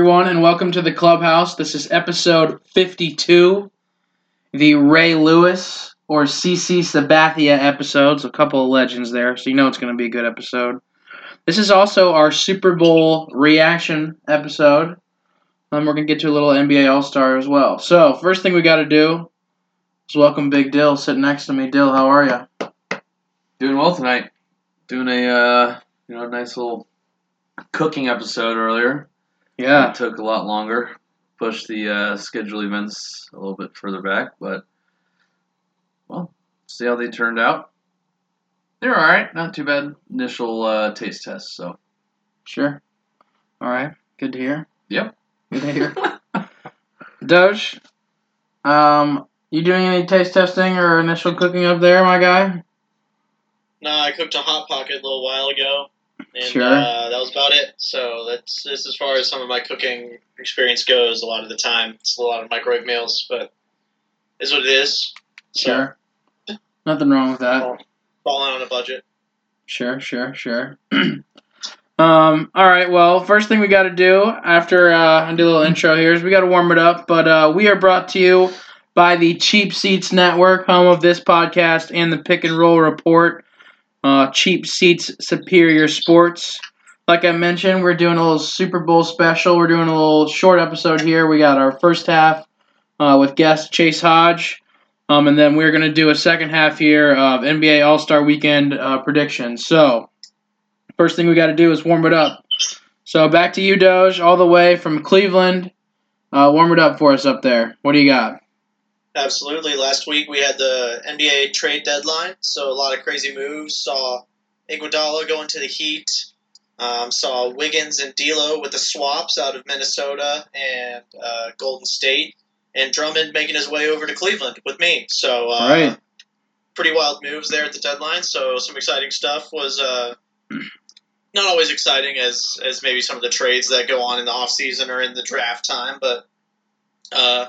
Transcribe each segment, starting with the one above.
Everyone, and welcome to the clubhouse. This is episode 52, the Ray Lewis or CC Sabathia episodes. A couple of legends there, so you know it's going to be a good episode. This is also our Super Bowl reaction episode. Um, we're going to get to a little NBA All Star as well. So, first thing we got to do is welcome Big Dyl sitting next to me. Dyl, how are you? Doing well tonight. Doing a uh, you know nice little cooking episode earlier. Yeah. It took a lot longer. Pushed the uh, schedule events a little bit further back, but well, see how they turned out. They're all right. Not too bad. Initial uh, taste test. So Sure. All right. Good to hear. Yep. Good to hear. Doge, um, you doing any taste testing or initial cooking up there, my guy? No, I cooked a hot pocket a little while ago, and Sure. uh, that was about it. So that's just as far as some of my cooking experience goes. A lot of the time, it's a lot of microwave meals, but is what it is. So Sure. Nothing wrong with that. balling on a budget. Sure, sure, sure. um, all right, well, first thing we got to do after uh, I do a little intro here is we got to warm it up. But uh, we are brought to you by the Cheap Seats Network, home of this podcast and the Pick and Roll Report. Uh, cheap Seats Superior Sports. Like I mentioned, we're doing a little Super Bowl special. We're doing a little short episode here. We got our first half uh, with guest Chase Hodge. Um, and then we're going to do a second half here of NBA All Star Weekend uh, predictions. So, first thing we got to do is warm it up. So, back to you, Doge, all the way from Cleveland. Uh, warm it up for us up there. What do you got? Absolutely. Last week we had the NBA trade deadline, so a lot of crazy moves. Saw Iguodala going to the Heat. Um, saw Wiggins and D'Lo with the swaps out of Minnesota and uh, Golden State, and Drummond making his way over to Cleveland with me. So uh, Right. pretty wild moves there at the deadline. So some exciting stuff was uh, not always exciting as as maybe some of the trades that go on in the off season or in the draft time, but uh,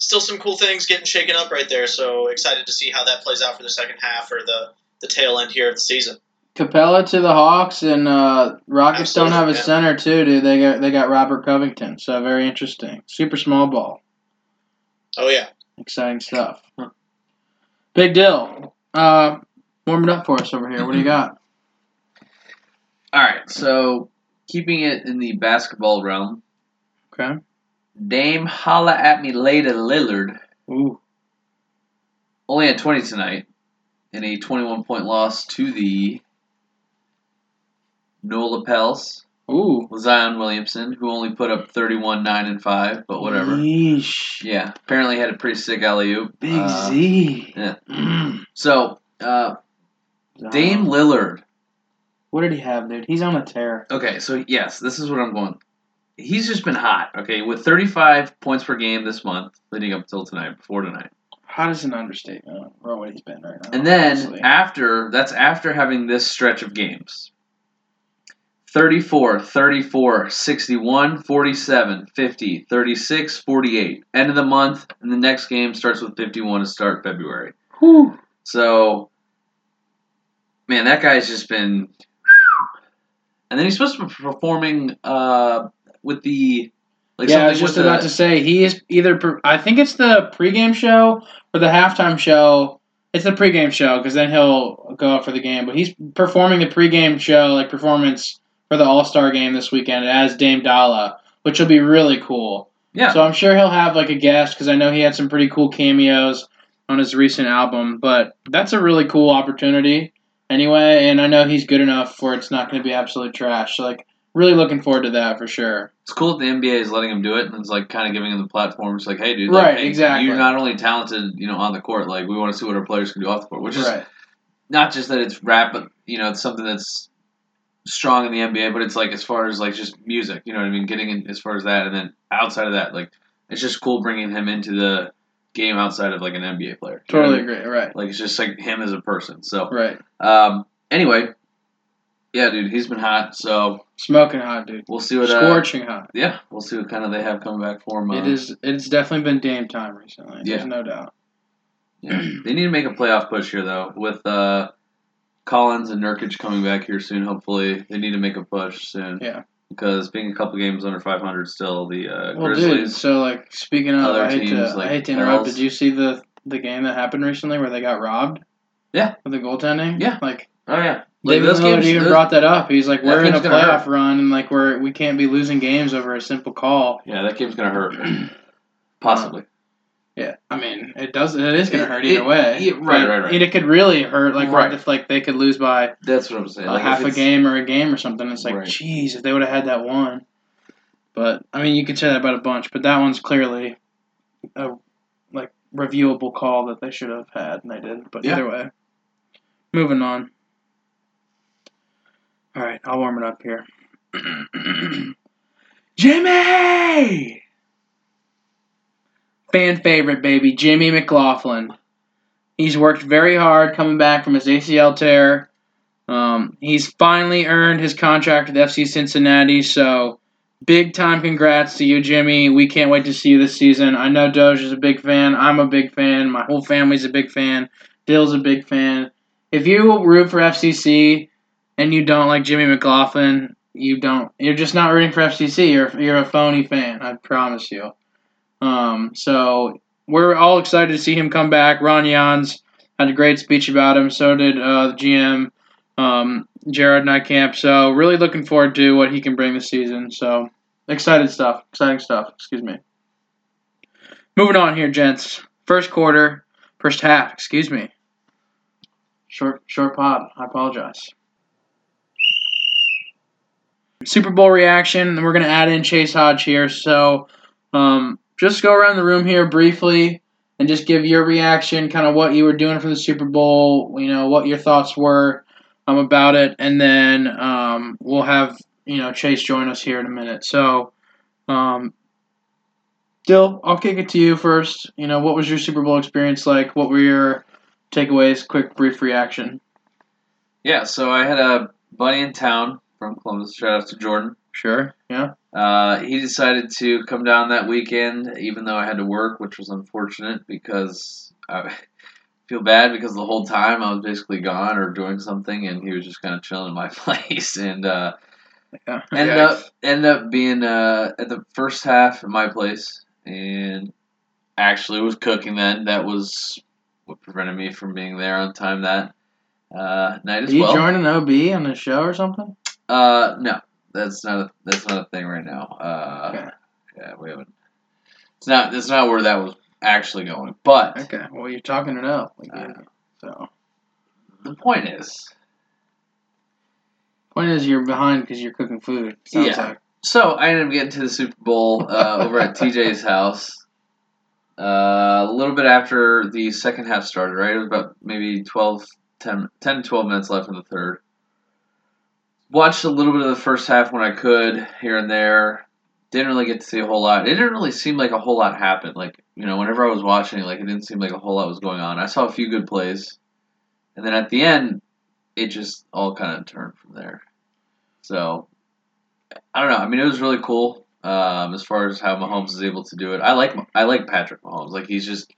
still some cool things getting shaken up right there. So excited to see how that plays out for the second half or the the tail end here of the season. Capela to the Hawks, and uh, Rockets don't have a yeah. center too, dude. They got they got Robert Covington, so very interesting. Super small ball, Oh yeah. exciting stuff. Big deal. Uh, warm it up for us over here. What do you got? all right. So keeping it in the basketball realm, Okay. Dame holla at me later Lillard Ooh. only had 20 tonight in a 21 point loss to the Nola Pels. Ooh. Zion Williamson, who only put up 31, 9, and 5, but whatever. Yeesh. Yeah, apparently had a pretty sick alley oop. Big Uh, Z. yeah. Mm. So, uh, Dame Lillard. What did he have, dude? He's on a tear. Okay, so yes, this is what I'm going. He's just been hot, okay, with 35 points per game this month, leading up until tonight, before tonight. Hot is an understatement for what he's been right now. And then honestly. after, that's after having this stretch of games 34, 34, 61, 47, 50, 36, 48. End of the month, and the next game starts with 51 to start February. Whew. So, man, that guy's just been. And then he's supposed to be performing uh, with the. Like yeah, I was just about the, to say he is either. I think it's the pregame show or the halftime show. It's the pregame show because then he'll go out for the game. But he's performing the pregame show like performance for the All Star game this weekend as Dame Dolla, which will be really cool. Yeah. So I'm sure he'll have like a guest because I know he had some pretty cool cameos on his recent album. But that's a really cool opportunity anyway, and I know he's good enough for it's not going to be absolute trash. So like, really looking forward to that for sure. It's cool that the NBA is letting him do it and it's like kind of giving him the platform. It's like, hey, dude, Right, hey, exactly. You're not only talented, you know, on the court. Like, we want to see what our players can do off the court, which is right. not just that it's rap, but you know, it's something that's strong in the NBA. But it's like as far as like just music, you know what I mean? Getting in as far as that, and then outside of that, like it's just cool bringing him into the game outside of like an NBA player. Know I Totally mean? agree. Right. Like it's just like him as a person. So, Right. um, anyway, yeah, dude, he's been hot. So Smoking hot, dude. we'll see what. Uh, Scorching hot. yeah, we'll see what kind of they have coming back for him. Uh, It is. It's definitely been Dame time recently. There's Yeah. no doubt. Yeah. they need to make a playoff push here though with. Uh, Collins and Nurkic coming back here soon. Hopefully, they need to make a push soon. Yeah. because being a couple games under 500 still the uh, Well, dude. So like, speaking of, Other I hate teams, to, like I hate to interrupt. Did you see the the game that happened recently where they got robbed? Yeah. With the goaltending. Yeah. Like oh yeah, like David games. even those- brought that up. He's like, we're in a playoff hurt. run, and like we're we can't be losing games over a simple call. yeah, that game's gonna hurt. Possibly. Yeah, I mean, it does. It is going It- to hurt either it- way. yeah, right, It- right, right. It, it could really hurt. Like, Right. if like they could lose by That's what I'm saying. Like, half a game or a game or something? It's like, Right. jeez, if they would have had that one. But I mean, you could say that about a bunch, but that one's clearly a like reviewable call that they should have had, and they did. But Yeah. either way, moving on. All right, I'll warm it up here. Jimmy, fan favorite baby, Jimmy McLaughlin. He's worked very hard coming back from his ACL tear. Um, he's finally earned his contract with FC Cincinnati, so big time congrats to you, Jimmy. We can't wait to see you this season. I know Doge is a big fan. I'm a big fan. My whole family's a big fan. Dyl's a big fan. If you root for FCC and you don't like Jimmy McLaughlin, you don't. You're just not rooting for FCC. You're you're a phony fan. I promise you. Um, so we're all excited to see him come back. Ron Jans had a great speech about him. So did uh, the GM, um, Gerard Nijkamp. So really looking forward to what he can bring this season. So excited stuff. Exciting stuff. Excuse me. Moving on here, gents. First quarter, first half. Excuse me. Short short pod. I apologize. Super Bowl reaction, and we're gonna add in Chase Hodge here. So, um, just go around the room here briefly and just give your reaction, kind of what you were doing for the Super Bowl. You know what your thoughts were um, about it, and then um, we'll have you know Chase join us here in a minute. So, um, Dyl, I'll kick it to you first. You know, what was your Super Bowl experience like? What were your takeaways? Quick, brief reaction. Yeah, so I had a buddy in town from Columbus. Shout out to Jordan. Sure. Yeah. Uh, he decided to come down that weekend, even though I had to work, which was unfortunate because I feel bad because the whole time I was basically gone or doing something, and he was just kind of chilling in my place. And uh, Yeah. ended Yikes. up ended up being uh, at the first half at my place, and actually was cooking then. That was what prevented me from being there on time that uh, night as Did you well. join an OB on the show or something? Uh, no, that's not a that's not a thing right now. Uh, Okay. yeah, we haven't. It's not. It's not where that was actually going. But Okay. Well, you're talking it up. Like, Uh, so. the point is, Point is, you're behind because you're cooking food. Yeah. like. so I ended up getting to the Super Bowl uh, over at TJ's house. Uh, a little bit after the second half started, right? It was about maybe 12, 10, 10 12 minutes left in the third. Watched a little bit of the first half when I could, here and there. Didn't really get to see a whole lot. It didn't really seem like a whole lot happened. Like, you know, whenever I was watching, like, it didn't seem like a whole lot was going on. I saw a few good plays. And then at the end, it just all kind of turned from there. So, I don't know. I mean, it was really cool um, as far as how Mahomes is able to do it. I like I like Patrick Mahomes. Like he's just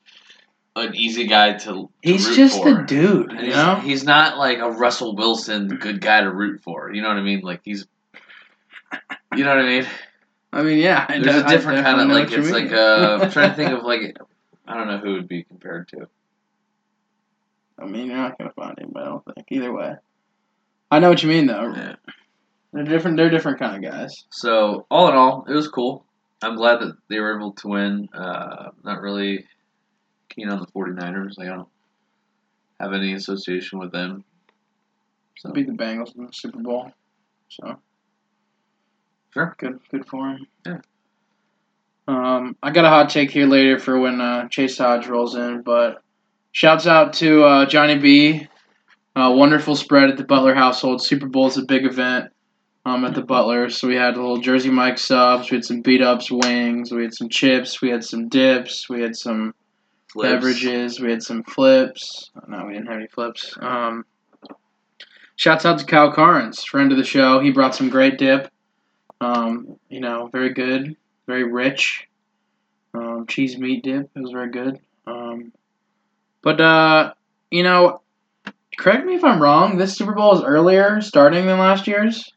an easy guy to. to He's just for. a dude, you know. he's not like a Russell Wilson good guy to root for. You know what I mean? Like he's. You know what I mean? I mean, yeah. I There's a different I kind of like it's like uh, I'm trying to think of like I don't know who would be compared to. I mean, you're not gonna find him. I don't think. Either way, I know what you mean though. Yeah. They're different. They're different kind of guys. So all in all, it was cool. I'm glad that they were able to win. Uh, not really keen on the 49ers. Like I don't have any association with them. So Beat the Bengals in the Super Bowl. So Sure. good. Good for him. Yeah. Um, I got a hot take here later for when uh, Chase Hodge rolls in, but shouts out to uh, Johnny B. Uh, wonderful spread at the Butler household. Super Bowl is a big event um, at the Butler. So we had a little Jersey Mike subs. We had some beat ups, wings. We had some chips. We had some dips. We had some flips. beverages. We had some flips. No, we didn't have any flips. Um, shouts out to Kyle Carnes, friend of the show. He brought some great dip. Um, you know, very good, very rich. Um, cheese meat dip. It was very good. Um, but uh, you know, correct me if I'm wrong. This Super Bowl is earlier starting than last year's.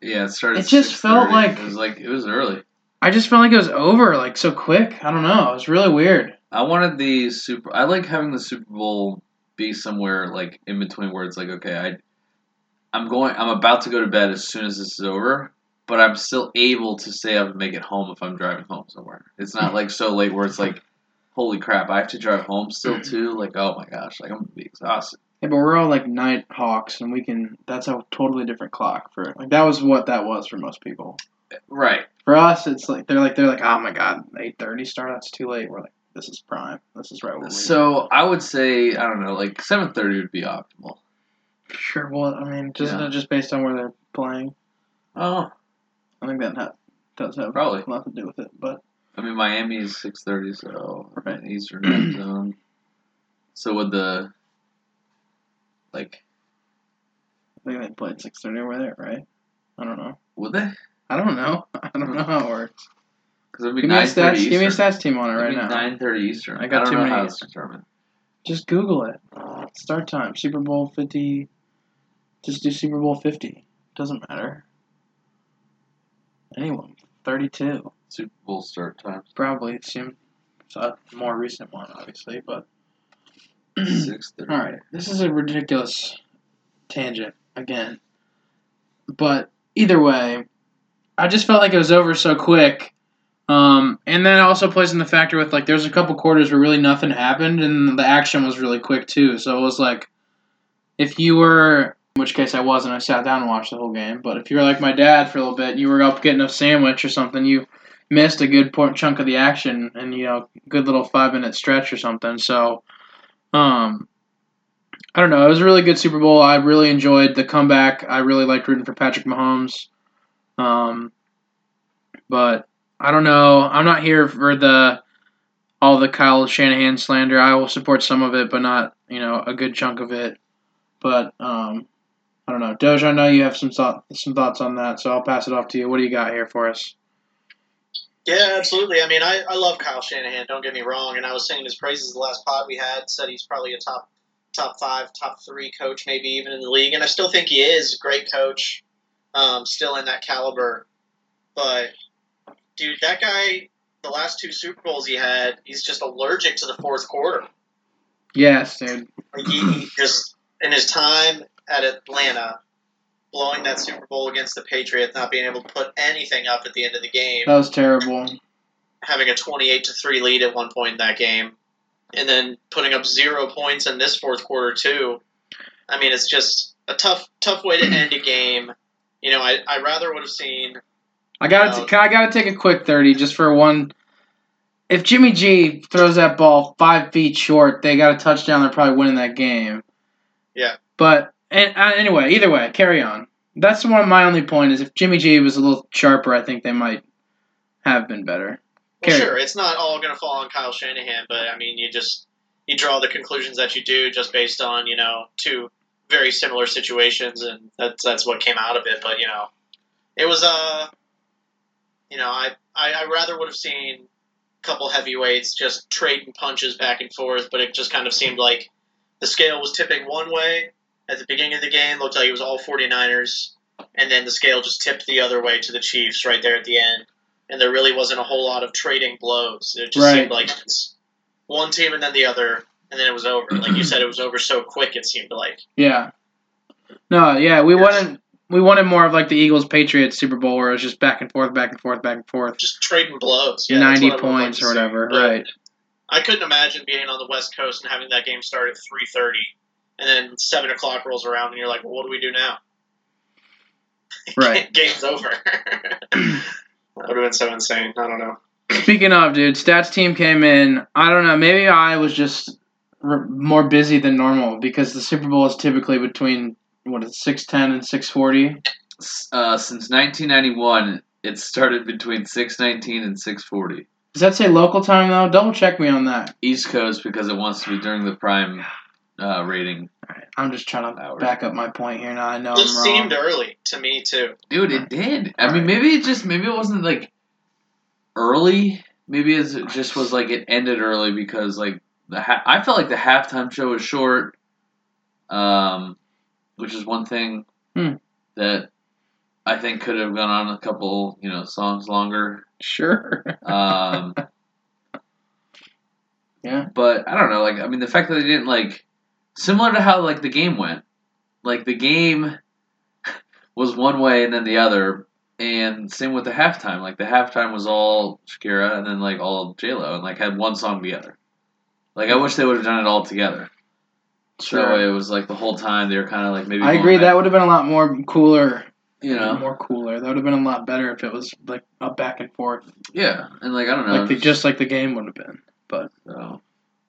Yeah, it started. It just felt like- it was like it was early. I just felt like it was over like so quick. I don't know. It was really weird. I wanted the super. I like having the Super Bowl be somewhere like in between where it's like, okay, I, I'm going. I'm about to go to bed as soon as this is over, but I'm still able to stay up and make it home if I'm driving home somewhere. It's not like so late where it's like, holy crap, I have to drive home still mm-hmm. too. Like, oh my gosh, like I'm gonna be exhausted. Yeah, but we're all like night hawks, and we can. That's a totally different clock for like that was what that was for most people. Right. For us, it's like they're like they're like, oh my god, eight thirty start. That's too late. We're like, this is prime. This is right. What we So I would say I don't know, like seven thirty would be optimal. sure. Well, I mean, just Yeah. just based on where they're playing, Oh, I think that ha- does have Probably. a lot to do with it. But I mean Miami is six thirty, so Right. Eastern time zone. So would the like I think they played six thirty over there, right? I don't know. would they? I don't know. I don't know how it works. Because it'd be Give me a stats. Eastern. Give me a stats team on it right now. Nine thirty Eastern. I got don't too know many. determined. Just Google it. Start time. Super Bowl fifty. Just do Super Bowl fifty. Doesn't matter. Anyone. Thirty-two. Super Bowl start times. Probably it's a more recent one, obviously, but Six thirty. all right. This is a ridiculous tangent again, but either way, I just felt like it was over so quick. Um, and then also plays in the factor with like there's a couple quarters where really nothing happened and the action was really quick too. So it was like if you were in which case I wasn't, I sat down and watched the whole game. But if you were like my dad for a little bit, you were up getting a sandwich or something, you missed a good chunk of the action and you know, good little five minute stretch or something. So um I don't know. It was a really good Super Bowl. I really enjoyed the comeback. I really liked rooting for Patrick Mahomes. Um, but I don't know. I'm not here for the all the Kyle Shanahan slander. I will support some of it, but not you know a good chunk of it. But um, I don't know, Doge. I know you have some thought, some thoughts on that, so I'll pass it off to you. What do you got here for us? Yeah, absolutely. I mean, I, I love Kyle Shanahan. Don't get me wrong. And I was saying his praises the last pod we had. Said he's probably a top top five, top three coach, maybe even in the league. And I still think he is a great coach. Um, still in that caliber. But dude, that guy, the last two Super Bowls he had, he's just allergic to the fourth quarter. Yes, dude. Like he, he just in his time at Atlanta, blowing that Super Bowl against the Patriots, not being able to put anything up at the end of the game That was terrible. having a 28 to 3 lead at one point in that game and then putting up zero points in this fourth quarter too i mean it's just a tough tough way to end a game you know i, I rather would have seen I got to. Um, I got to take a quick thirty just for one. If Jimmy G throws that ball five feet short, they got a touchdown. They're probably winning that game. Yeah. But and, uh, anyway, either way, carry on. That's one. My only point is if Jimmy G was a little sharper, I think they might have been better. well, sure it's not all going to fall on kyle shanahan but i mean you just you draw the conclusions that you do just based on you know two very similar situations and that's that's what came out of it but you know it was uh you know i i, I rather would have seen a couple heavyweights just trading punches back and forth but it just kind of seemed like the scale was tipping one way at the beginning of the game looked like it was all 49ers and then the scale just tipped the other way to the chiefs right there at the end and there really wasn't a whole lot of trading blows it just Right. seemed like it's one team and then the other and then it was over like you said it was over so quick it seemed like Yeah. No, yeah, we Yes. wanted we wanted more of like the Eagles Patriots Super Bowl where it was just back and forth, back and forth, back and forth, just trading blows yeah, ninety points or whatever. But Right. I couldn't imagine being on the West Coast and having that game start at three thirty, and then seven o'clock rolls around, and you're like, "Well, what do we do now?" Right. Game's over. that would have been so insane. I don't know. Speaking of, dude, stats team came in. I don't know. Maybe I was just more busy than normal because the Super Bowl is typically between what is six ten and six forty. Uh, since 1991, it started between 6:19 and 6:40 Does that say local time though? Double check me on that. East Coast because it wants to be during the prime uh, rating. All right, I'm just trying to Hours. back up my point here. Now I know It I'm wrong. seemed early to me too. Dude, it did. I mean, Alright. maybe it just maybe it wasn't like early. Maybe it's- it just was like it ended early because like the ha- I felt like the halftime show was short, um, which is one thing Hmm. that I think could have gone on a couple, you know, songs longer. Sure. Um, Yeah. But I don't know. Like, I mean, the fact that they didn't like, similar to how like the game went, like the game was one way and then the other, and same with the halftime. Like the halftime was all Shakira and then like all J Lo and like had one song together. Like I wish they would have done it all together. So that way it was like the whole time they were kind of like maybe. I agree. back, That would have been a lot more cooler. you know. more cooler. That would have been a lot better if it was like a back and forth, Yeah, and like I don't know, like the, just like the game would have been. But so.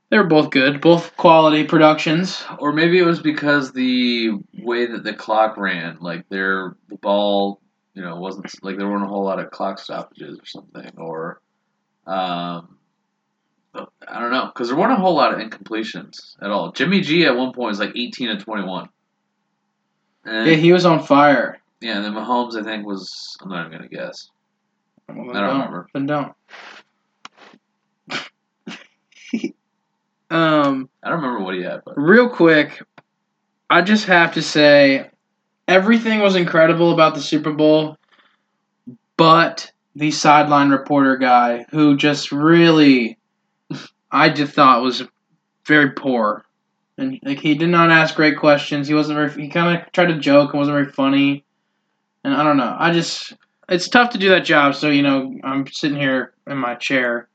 They were both good, both quality productions. Or maybe it was because the way that the clock ran, like their the ball, you know, wasn't like there weren't a whole lot of clock stoppages or something, or um, I don't know, because there weren't a whole lot of incompletions at all. Jimmy G at one point was like eighteen to twenty one. Yeah, he was on fire. yeah, and then Mahomes I think was I'm not even gonna guess. Well, I don't remember. Then don't. um, I don't remember what he had, but real quick, I just have to say, everything was incredible about the Super Bowl, but the sideline reporter guy who just really, I just thought was very poor, and like he did not ask great questions. He wasn't very. He kind of tried to joke and wasn't very funny, and I don't know. I just it's tough to do that job. So you know, I'm sitting here in my chair,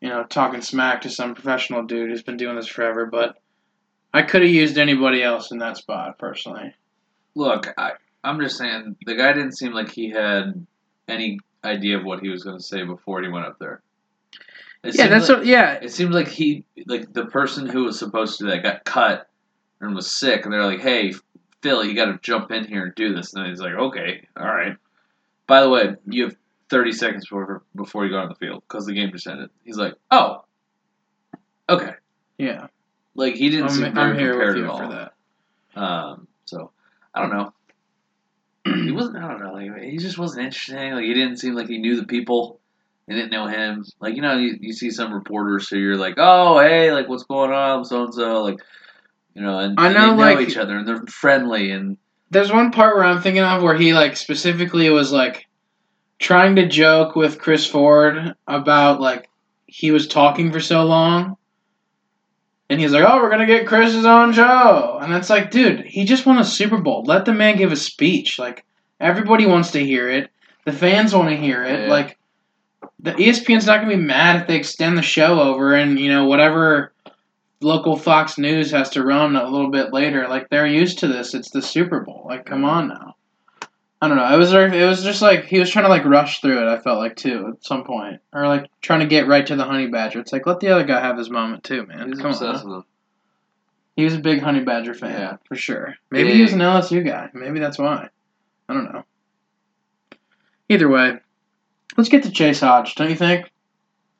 you know, talking smack to some professional dude who's been doing this forever, but. I could have used anybody else in that spot personally. look, I I'm just saying the guy didn't seem like he had any idea of what he was going to say before he went up there. It yeah, that's like, what. Yeah, It seems like he, like the person who was supposed to that, got cut and was sick, and they're like, "Hey, Phil, you got to jump in here and do this." And he's like, "Okay, all right." By the way, you have 30 seconds before before you go on the field because the game just ended. He's like, "Oh, okay." yeah. Like he didn't seem I'm, very I'm here prepared at all. for that. Um, so I don't know. he wasn't. I don't know. Like he just wasn't interesting. Like he didn't seem like he knew the people. They didn't know him. Like you know, you, you see some reporters who you're like, oh hey, like what's going on, so and so, like you know, and, I and know, they know like- each other and they're friendly and There's one part where I'm thinking of where he like specifically was like trying to joke with Chris Ford about like he was talking for so long. And he's like, "Oh, we're gonna get Chris's own show," and it's like, dude, he just won a Super Bowl. Let the man give a speech. Like everybody wants to hear it. The fans want to hear it. Yeah. Like the ESPN's not gonna be mad if they extend the show over, and you know whatever local Fox News has to run a little bit later. Like they're used to this. It's the Super Bowl. Like come on now. I don't know. It was it was just like he was trying to like rush through it. I felt like too at some point, or like trying to get right to the Honey Badger. It's like let the other guy have his moment too, man. he's come obsessed on. with him. He was a big Honey Badger fan Yeah. for sure. Maybe he was an LSU guy. Maybe that's why. I don't know. Either way, let's get to Chase Hodge. Don't you think?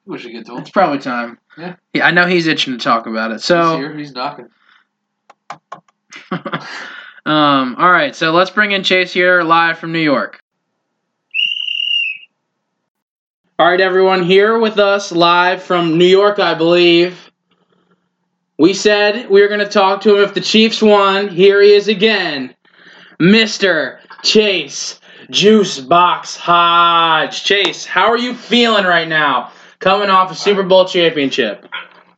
We should get to him. It's probably time. Yeah. Yeah, I know he's itching to talk about it. So He's here. He's knocking. um, all right, so let's bring in Chase here live from New York. All right, everyone, here with us live from New York, I believe. We said we were going to talk to him if the Chiefs won. Here he is again, Mr. Chase Juice Box Hodge. Chase, how are you feeling right now? Coming off a Super Bowl championship.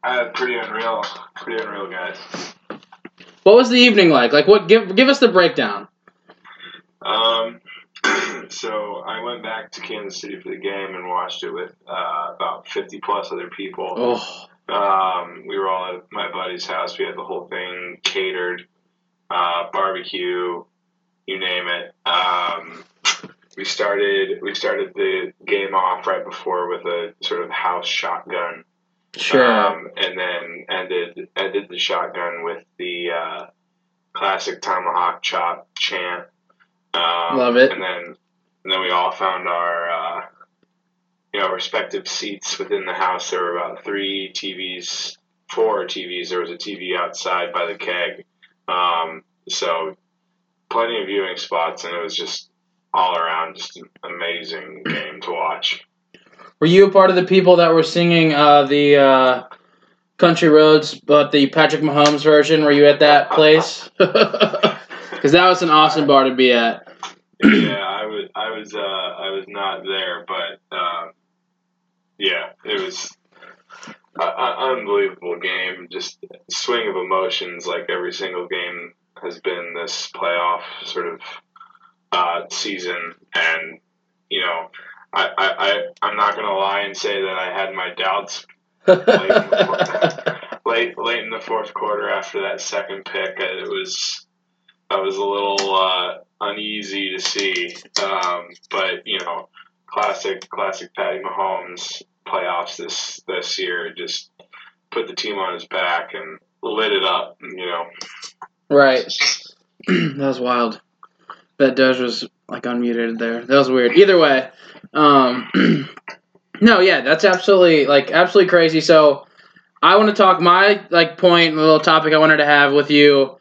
Uh, pretty unreal. Pretty unreal, guys. What was the evening like? Like, what? Give give us the breakdown. Um, so I went back to Kansas City for the game and watched it with uh, about 50 plus other people. Oh, Um, we were all at my buddy's house. We had the whole thing catered, uh, barbecue, you name it. Um, we started we started the game off right before with a sort of house shotgun. sure. Um, and then ended ended the shotgun with the uh, classic tomahawk chop chant. Um, Love it. And then and then we all found our uh, you know respective seats within the house. There were about three TVs, four TVs. There was a TV outside by the keg. Um, so plenty of viewing spots, and it was just all around just an amazing game to watch. Were you a part of the people that were singing uh, the uh, Country Roads, but the Patrick Mahomes version? Were you at that place? Because that was an awesome bar to be at. yeah, I was, I was, uh, I was not there, but um, yeah, it was an unbelievable game. Just swing of emotions, like every single game has been this playoff sort of uh, season, and you know, I, I, I, I'm not gonna lie and say that I had my doubts late in the late, late in the fourth quarter after that second pick. It was I was a little uh, uneasy to see, um, but you know, classic classic Patty Mahomes playoffs this this year just put the team on his back and lit it up. You know, Right. that was wild. That Doge was like unmuted there. That was weird. Either way, um, no, yeah, that's absolutely like absolutely crazy. So, I want to talk my like point, little topic I wanted to have with you.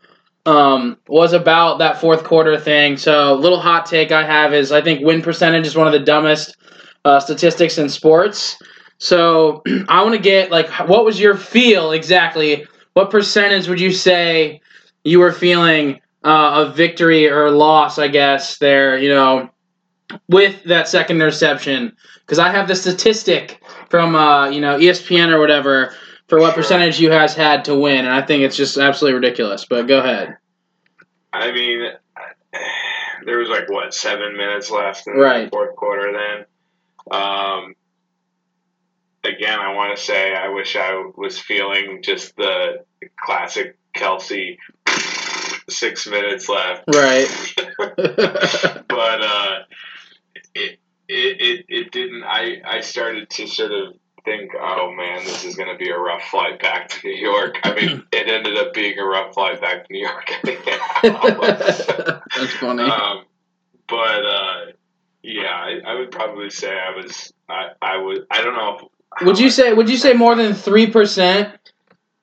Um, was about that fourth quarter thing. So, little hot take I have is I think win percentage is one of the dumbest uh, statistics in sports. So, I want to get like, what was your feel exactly? What percentage would you say you were feeling uh, of victory or loss, I guess, there, you know, with that second interception? Because I have the statistic from, uh, you know, ESPN or whatever for what Sure. percentage you guys had to win, and I think it's just absolutely ridiculous. But go ahead. I mean, there was like what seven minutes left in Right. the fourth quarter. Then, um, again, I want to say I wish I was feeling just the classic Kelce. Six minutes left, Right. but uh, it, it it it didn't. I I started to sort of think, oh man, this is going to be a rough flight back to New York. I mean, it ended up being a rough flight back to New York. That's funny. Um, but uh, yeah, I, I would probably say I was. I, I would. I don't know. If, Would you say? Would you say more than three percent?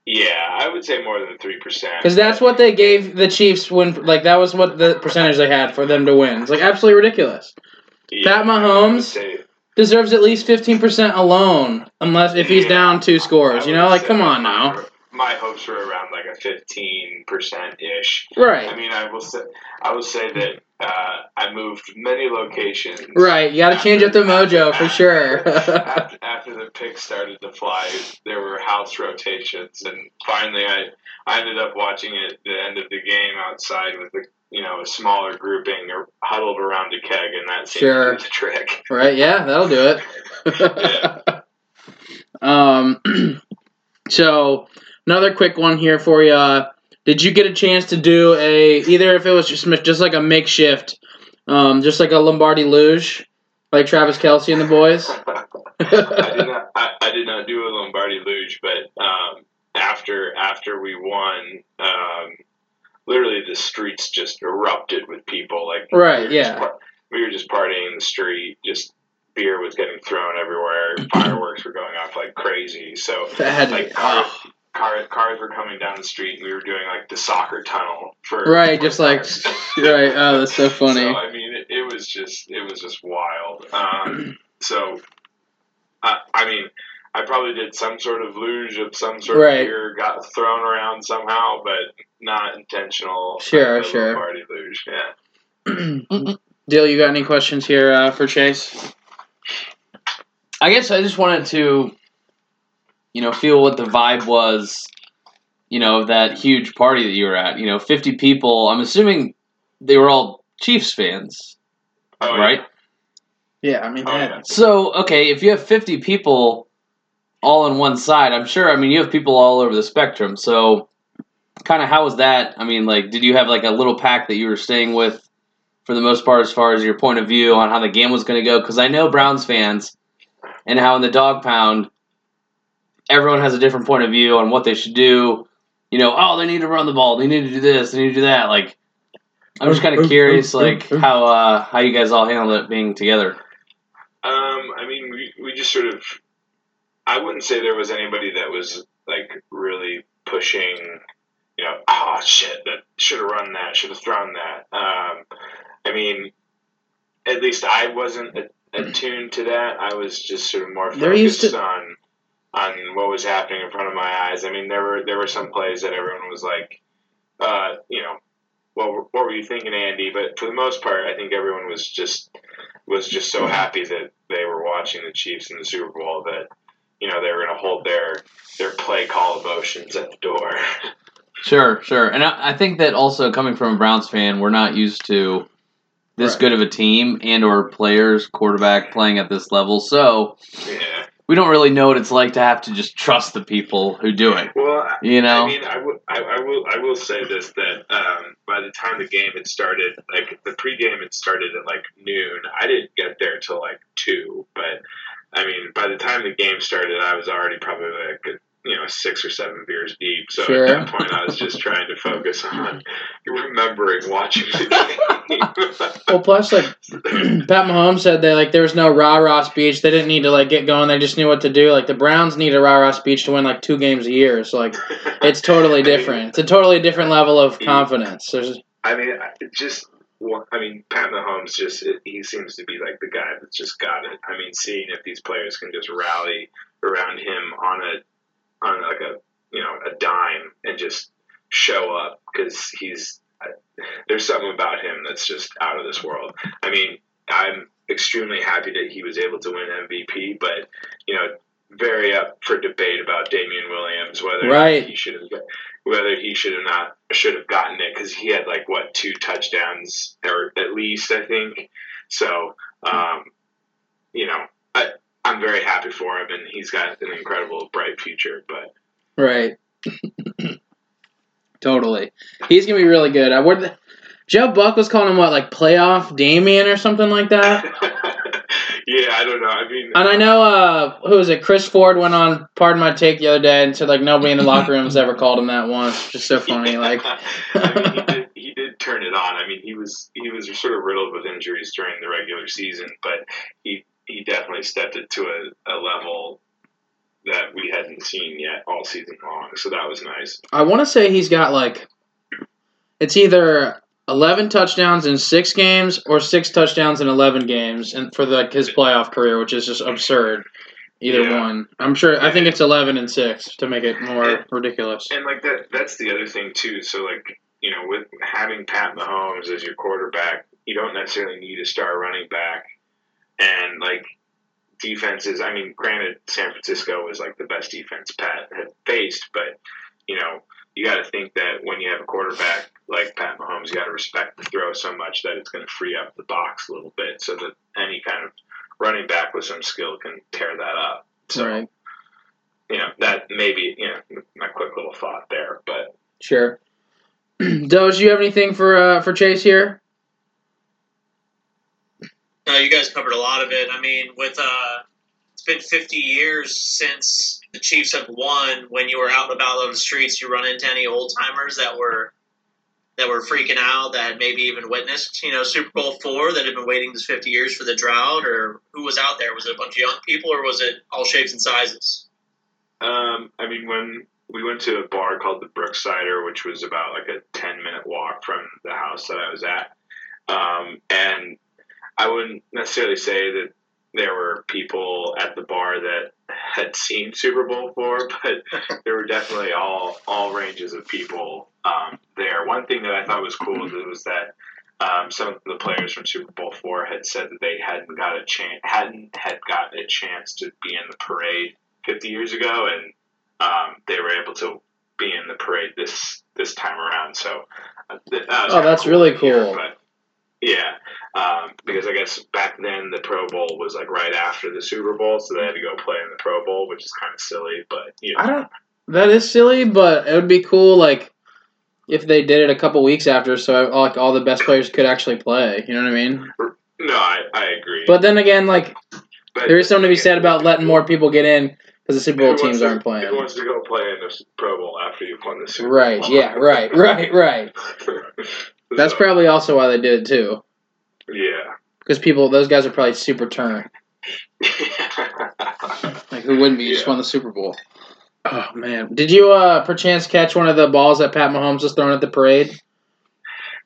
Yeah, I would say more than three percent. Because that's what they gave the Chiefs when, like, that was what the percentage they had for them to win. It's like absolutely ridiculous. Pat Mahomes deserves at least fifteen percent alone, unless if he's Yeah, down two scores. You know, like come on now. My hopes were around like a fifteen percent ish. Right. I mean, I will say, I will say that uh, I moved many locations. right. You got to change up the mojo for sure. after, after the picks started to fly, there were house rotations, and finally, I I ended up watching it at the end of the game outside with the you know a smaller grouping or huddled around a keg, and that seemed Sure. to do the trick. right? Yeah, that'll do it. yeah. um. So another quick one here for you. Did you get a chance to do a either if it was just just like a makeshift, um, just like a Lombardi luge, like Travis Kelce and the boys? I did not. I, I did not do a Lombardi luge, but um, after after we won, um, literally the streets just erupted with people. Like Right, we yeah. par- we were just partying in the street. Just beer was getting thrown everywhere. Fireworks were going off like crazy. So That had to like be, oh. Car, cars were coming down the street, and we were doing like the soccer tunnel for Right, for just like right. Oh, that's so funny. So I mean, it, it was just it was just wild. Um, so, I I mean, I probably did some sort of luge of some sort Right. of gear, got thrown around somehow, but not intentional. Sure, uh, sure. Party luge, yeah. Dyl, you got any questions here uh, for Chase? I guess I just wanted to, you know, feel what the vibe was, you know, of that huge party that you were at. You know, 50 people. I'm assuming they were all Chiefs fans, Oh, right? Yeah, I mean, Oh, yeah. So, okay, if you have 50 people all on one side, I'm sure, I mean, you have people all over the spectrum. So, kind of how was that? I mean, like, did you have like a little pack that you were staying with for the most part as far as your point of view on how the game was going to go? Because I know Browns fans and how in the dog pound, everyone has a different point of view on what they should do. You know, oh, they need to run the ball, they need to do this, they need to do that. Like, I'm just kind of curious, like how uh, how you guys all handled it being together. Um, I mean, we, we just sort of. I wouldn't say there was anybody that was like really pushing. You know, oh shit, that should have run that, should have thrown that. Um, I mean, at least I wasn't attuned to that. I was just sort of more They're used focused to- on on what was happening in front of my eyes. I mean, there were there were some plays that everyone was like, uh, you know, what were- what were you thinking, Andy? But for the most part, I think everyone was just was just so happy that they were watching the Chiefs in the Super Bowl that you know they were going to hold their their play call emotions at the door. Sure, sure. And I, I think that also coming from a Browns fan, we're not used to this Right. good of a team and or players, quarterback playing at this level. So yeah. We don't really know what it's like to have to just trust the people who do it. Well, You know? I mean, I will, I, I will, I will say this that um, by the time the game had started, like the pregame had started at like noon. I didn't get there till like two, but I mean, by the time the game started, I was already probably like you know six or seven beers deep. So Sure. at that point, I was just trying to focus on remembering watching the game. Well, plus like Pat Mahomes said, they like there was no rah rah speech. They didn't need to like get going. They just knew what to do. Like the Browns need a rah rah speech to win like two games a year. So like it's totally different. It's a totally different level of confidence. There's I mean, just. I mean, Pat Mahomes just, he seems to be like the guy that's just got it. I mean, seeing if these players can just rally around him on a, on like a, you know, a dime and just show up because he's, there's something about him that's just out of this world. I mean, I'm extremely happy that he was able to win MVP, but, you know, very up for debate about Damien Williams, whether Right. he should have got whether he should have not should have gotten it because he had like what two touchdowns or at least I think. So um, you know, I, I'm very happy for him, and he's got an incredible bright future. But right. totally. He's gonna be really good. I would. Joe Buck was calling him what like playoff Damien or something like that. yeah, I don't know. I mean, And I know uh who was it? Chris Ford went on Pardon My Take the other day and said like nobody in the locker room has ever called him that once. Just so funny. Like I mean, he did, he did turn it on. I mean, he was he was sort of riddled with injuries during the regular season, but he he definitely stepped it to a, a level that we hadn't seen yet all season long. So that was nice. I want to say he's got like it's either 11 touchdowns in 6 games or 6 touchdowns in 11 games and for like his playoff career, which is just absurd. Either Yeah. one. I'm sure I think it's 11 and 6 to make it more Yeah. ridiculous. And like that that's the other thing too. So like, you know, with having Pat Mahomes as your quarterback, you don't necessarily need a star running back. And like defenses, I mean, granted San Francisco was like the best defense Pat had faced, but you know, you got to think that when you have a quarterback like Pat Mahomes, you got to respect the throw so much that it's going to free up the box a little bit, so that any kind of running back with some skill can tear that up. So right. you know that maybe you know my quick little thought there, but Sure. Doge, you have anything for uh, for Chase here? No, you guys covered a lot of it. I mean, with uh, it's been 50 years since the Chiefs have won. When you were out and about on the streets, you run into any old timers that were that were freaking out, that had maybe even witnessed, you know, Super Bowl four, that had been waiting this 50 years for the drought, or who was out there? Was it a bunch of young people, or was it all shapes and sizes? um, I mean when we went to a bar called the Brooksider, which was about like a ten minute walk from the house that I was at, um, and I wouldn't necessarily say that there were people at the bar that had seen Super Bowl four, but there were definitely all all ranges of people um, there. One thing that I thought was cool was that um, some of the players from Super Bowl four had said that they hadn't got a chance hadn't had gotten a chance to be in the parade 50 years ago, and um, they were able to be in the parade this this time around. So uh, th- that Oh, that's really to hear, cool. But yeah, um, because I guess back then the Pro Bowl was like right after the Super Bowl, so they had to go play in the Pro Bowl, which is kind of silly. But you know, I don't. That is silly, but it would be cool. Like if they did it a couple weeks after, so like all the best players could actually play. You know what I mean? no, I, I agree. But then again, like But there is something to be said about letting more people get in because the Super Bowl teams to- aren't playing. Who wants to go play in the Pro Bowl after you've won the Super Right? Bowl? Yeah. Right. Right. Right. That's probably also why they did it too, yeah. because people, those guys are probably super turned. Like who wouldn't be? You just won the Super Bowl. Oh man, did you uh perchance catch one of the balls that Pat Mahomes was throwing at the parade?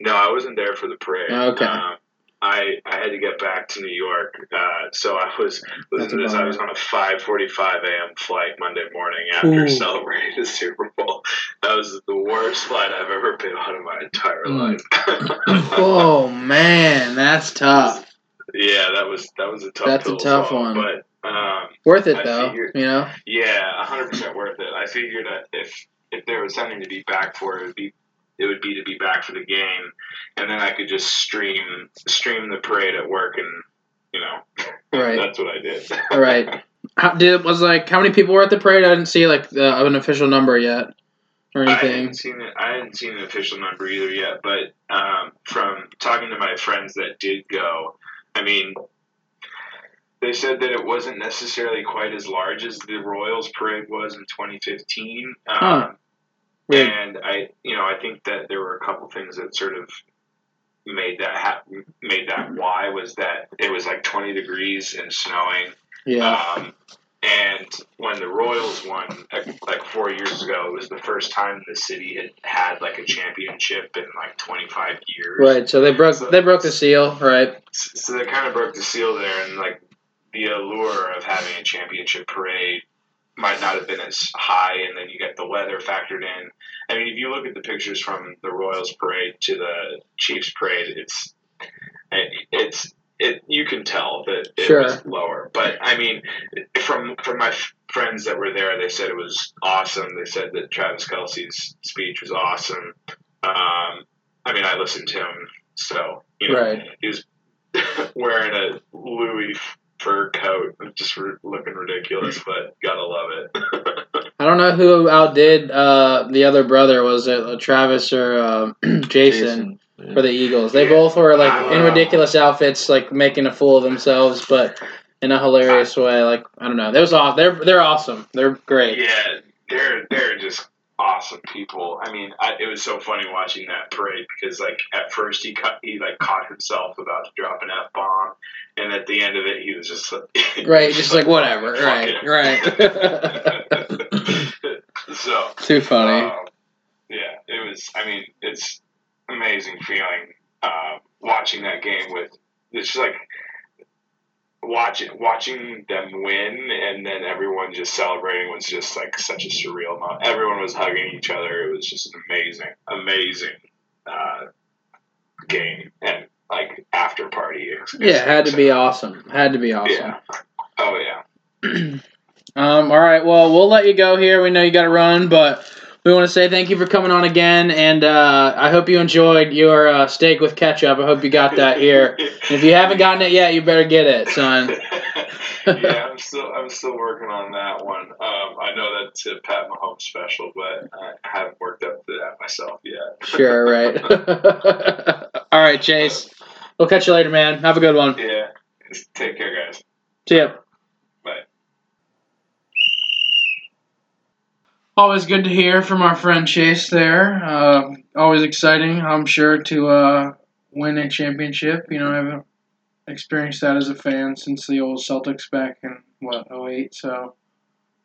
No, I wasn't there for the parade. Okay. Um, I I had to get back to New York, uh, so I was to this. I was on a five forty five a.m. flight Monday morning after Ooh. celebrating the Super Bowl. That was the worst flight I've ever been on in my entire Mm. life. Oh man, that's tough. Yeah, that was that was a tough. That's a tough swallow, one. But um, Worth it I though, figured- you know. yeah, hundred percent worth it. I figured that if if there was something to be back for, it would be it would be to be back for the game, and then I could just stream stream the parade at work, and you know, Right. that's what I did. All right. How did was like how many people were at the parade? I didn't see like the, an official number yet or I anything. hadn't seen it. I hadn't seen an official number either yet, but um, from talking to my friends that did go, I mean, they said that it wasn't necessarily quite as large as the Royals parade was in 2015. Um, Huh. Weird. And I, you know, I think that there were a couple things that sort of made that hap- made that why was that it was like 20 degrees and snowing. Yeah. Um, and when the Royals won, like, four years ago, it was the first time the city had had like a championship in like 25 years. Right. So they broke they broke the seal. Right. So they kind of broke the seal there, and like the allure of having a championship parade might not have been as high, and then you get the weather factored in. I mean, if you look at the pictures from the Royals parade to the Chiefs parade, it's it's it you can tell that it Sure. was lower. But I mean, from from my friends that were there, they said it was awesome. They said that Travis Kelce's speech was awesome. Um, I mean, I listened to him, so you know, Right. he was wearing a Louis fur coat, just re- looking ridiculous, but gotta love it. I don't know who outdid uh, the other brother. Was it uh, Travis or uh, Jason, Yeah. for the Eagles? They both were like in ridiculous outfits, like making a fool of themselves, but in a hilarious way. Like I don't know. They was off. They're they're awesome. They're great. yeah, they're they're just awesome people. I mean, I, it was so funny watching that parade because like at first he cut he like caught himself about to drop an f bomb, and at the end of it he was just like, Right. Just like whatever. Right. it. Right. so Too funny. Um, yeah, it was. I mean, it's amazing feeling uh, watching that game with. It's just like watching watching them win, and then everyone just celebrating was just like such a surreal moment. Everyone was hugging each other. It was just an amazing, amazing uh, game and like after party. Yeah, it had to be awesome. Had to be awesome. Yeah. Oh yeah. Um, all right, well, we'll let you go here. We know you got to run, but we want to say thank you for coming on again, and uh, I hope you enjoyed your uh, steak with ketchup. I hope you got that here. And if you haven't gotten it yet, you better get it, son. yeah, I'm still I'm still working on that one. Um, I know that's a Pat Mahomes special, but I haven't worked up to that myself yet. Sure, right. all right, Chase. We'll catch you later, man. Have a good one. Yeah. Take care, guys. See ya. Always good to hear from our friend Chase there. Uh, always exciting, I'm sure, to uh, win a championship. You know, I haven't experienced that as a fan since the old Celtics back in, what, 08, so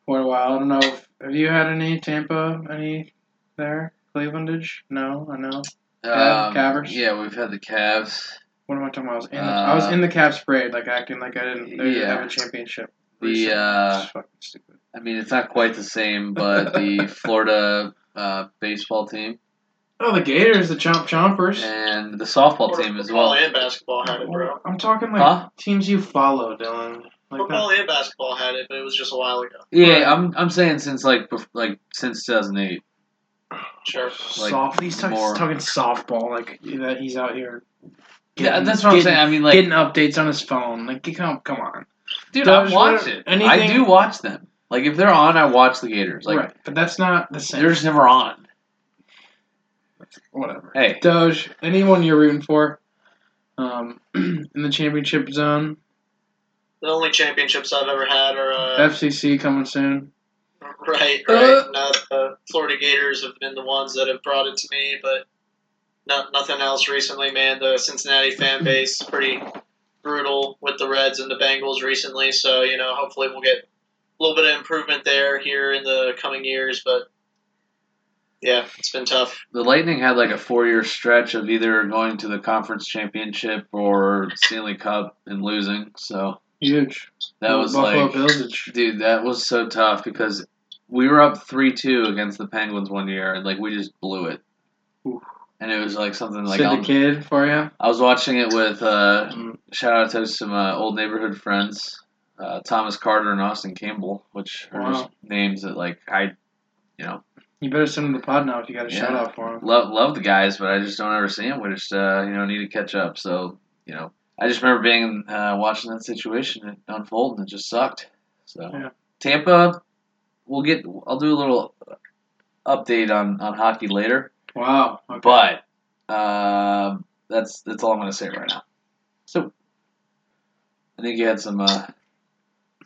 quite a while. I don't know. If, have you had any Tampa, any there? Clevelandage? No, I know. Um, Cavers? Yeah, we've had the Cavs. What am I talking about? I was in the, I was Uh, in the Cavs parade, like acting like I didn't, yeah. have a championship. The uh, It's fucking stupid. I mean, it's not quite the same, but the Florida uh, baseball team Oh, the Gators, the Chomp Chompers. and the softball team as well. Football and basketball had it, bro. I'm talking like Huh? teams you follow, Dylan. Like Football and basketball had it, but it was just a while ago. Yeah, I'm I'm saying since like like since 2008. Sure. like, soft. He's talking, more- talking softball, like that. He's out here. Yeah, that's what I'm saying. I mean, like, getting updates on his phone. Like, come, come on. dude, Does I watch what- it. I do watch them. Like, if they're on, I watch the Gators. Like, right, but that's not the same. they're just never on. Whatever. Hey, Doge, anyone you're rooting for, um, in the championship zone, The only championships I've ever had are uh, FCC coming soon. right, right. Uh. Now the Florida Gators have been the ones that have brought it to me, but not nothing else recently. Man, the Cincinnati fan base is pretty brutal with the Reds and the Bengals recently. So you know, hopefully we'll get a little bit of improvement there here in the coming years. But yeah, it's been tough. the Lightning had like a four-year stretch of either going to the conference championship or Stanley Cup and losing. So Huge. that was Buffalo like, Bills. it's- dude, that was so tough because we were up three two against the Penguins one year, and like we just blew it. Oof. And it was like something like Sid I'll- the kid for you. I was watching it with uh, Mm. shout out to some uh, old neighborhood friends, uh, Thomas Carter and Austin Campbell, which are just names that like I, you know, You better send him the pod now if you got a Yeah. shout out for him. love love the guys, but I just don't ever see them. We just uh, you know need to catch up. So you know, I just remember being uh, watching that situation unfold, and it just sucked. So Yeah. Tampa, we'll get. I'll do a little update on on hockey later, Wow. Okay. but um, that's that's all I'm going to say right now. So I think you had some uh,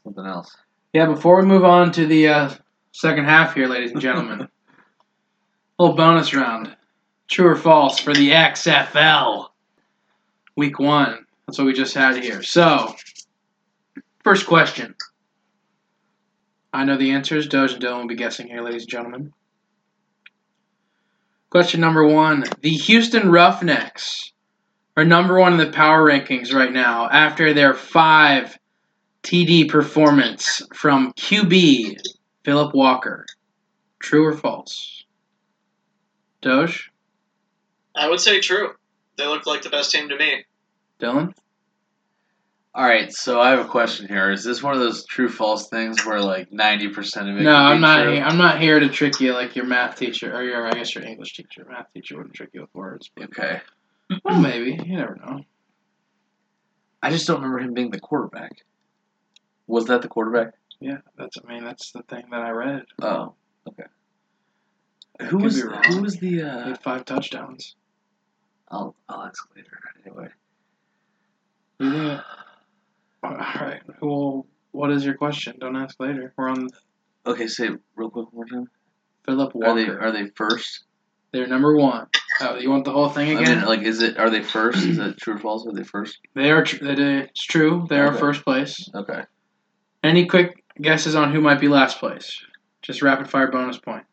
something else. Yeah, before we move on to the uh, second half here, ladies and gentlemen, little bonus round. True or false for the XFL. Week one. That's what we just had here. So, first question. I know the answers. Doge and Dylan will be guessing here, ladies and gentlemen. Question number one. The Houston Roughnecks are number one in the power rankings right now after their five TD performance from QB Phillip Walker. True or false? Doge? I would say true. They look like the best team to me. Dylan? All right, so I have a question here. Is this one of those true false things where like ninety percent of it? No, could I'm not. True? I'm not here to trick you like your math teacher or your, I guess your English teacher. Math teacher wouldn't trick you with words, but Okay, well, maybe you never know. I just don't remember him being the quarterback. Was that the quarterback? Yeah, that's. I mean, that's the thing that I read. Oh, okay. I Who was who was the? He Uh, had five touchdowns. I'll I'll ask later. Anyway. Think- All right. Well, what is your question? Don't ask later. We're on Okay, say it real quick one more time. Phillip Are they are they first? They're number one. Oh, you want the whole thing I again? mean, like, is it are they first? Is it true or false? Are they first? they are. Tr- that is- it's true. They are first place. Okay. Any quick guesses on who might be last place? Just rapid fire bonus point.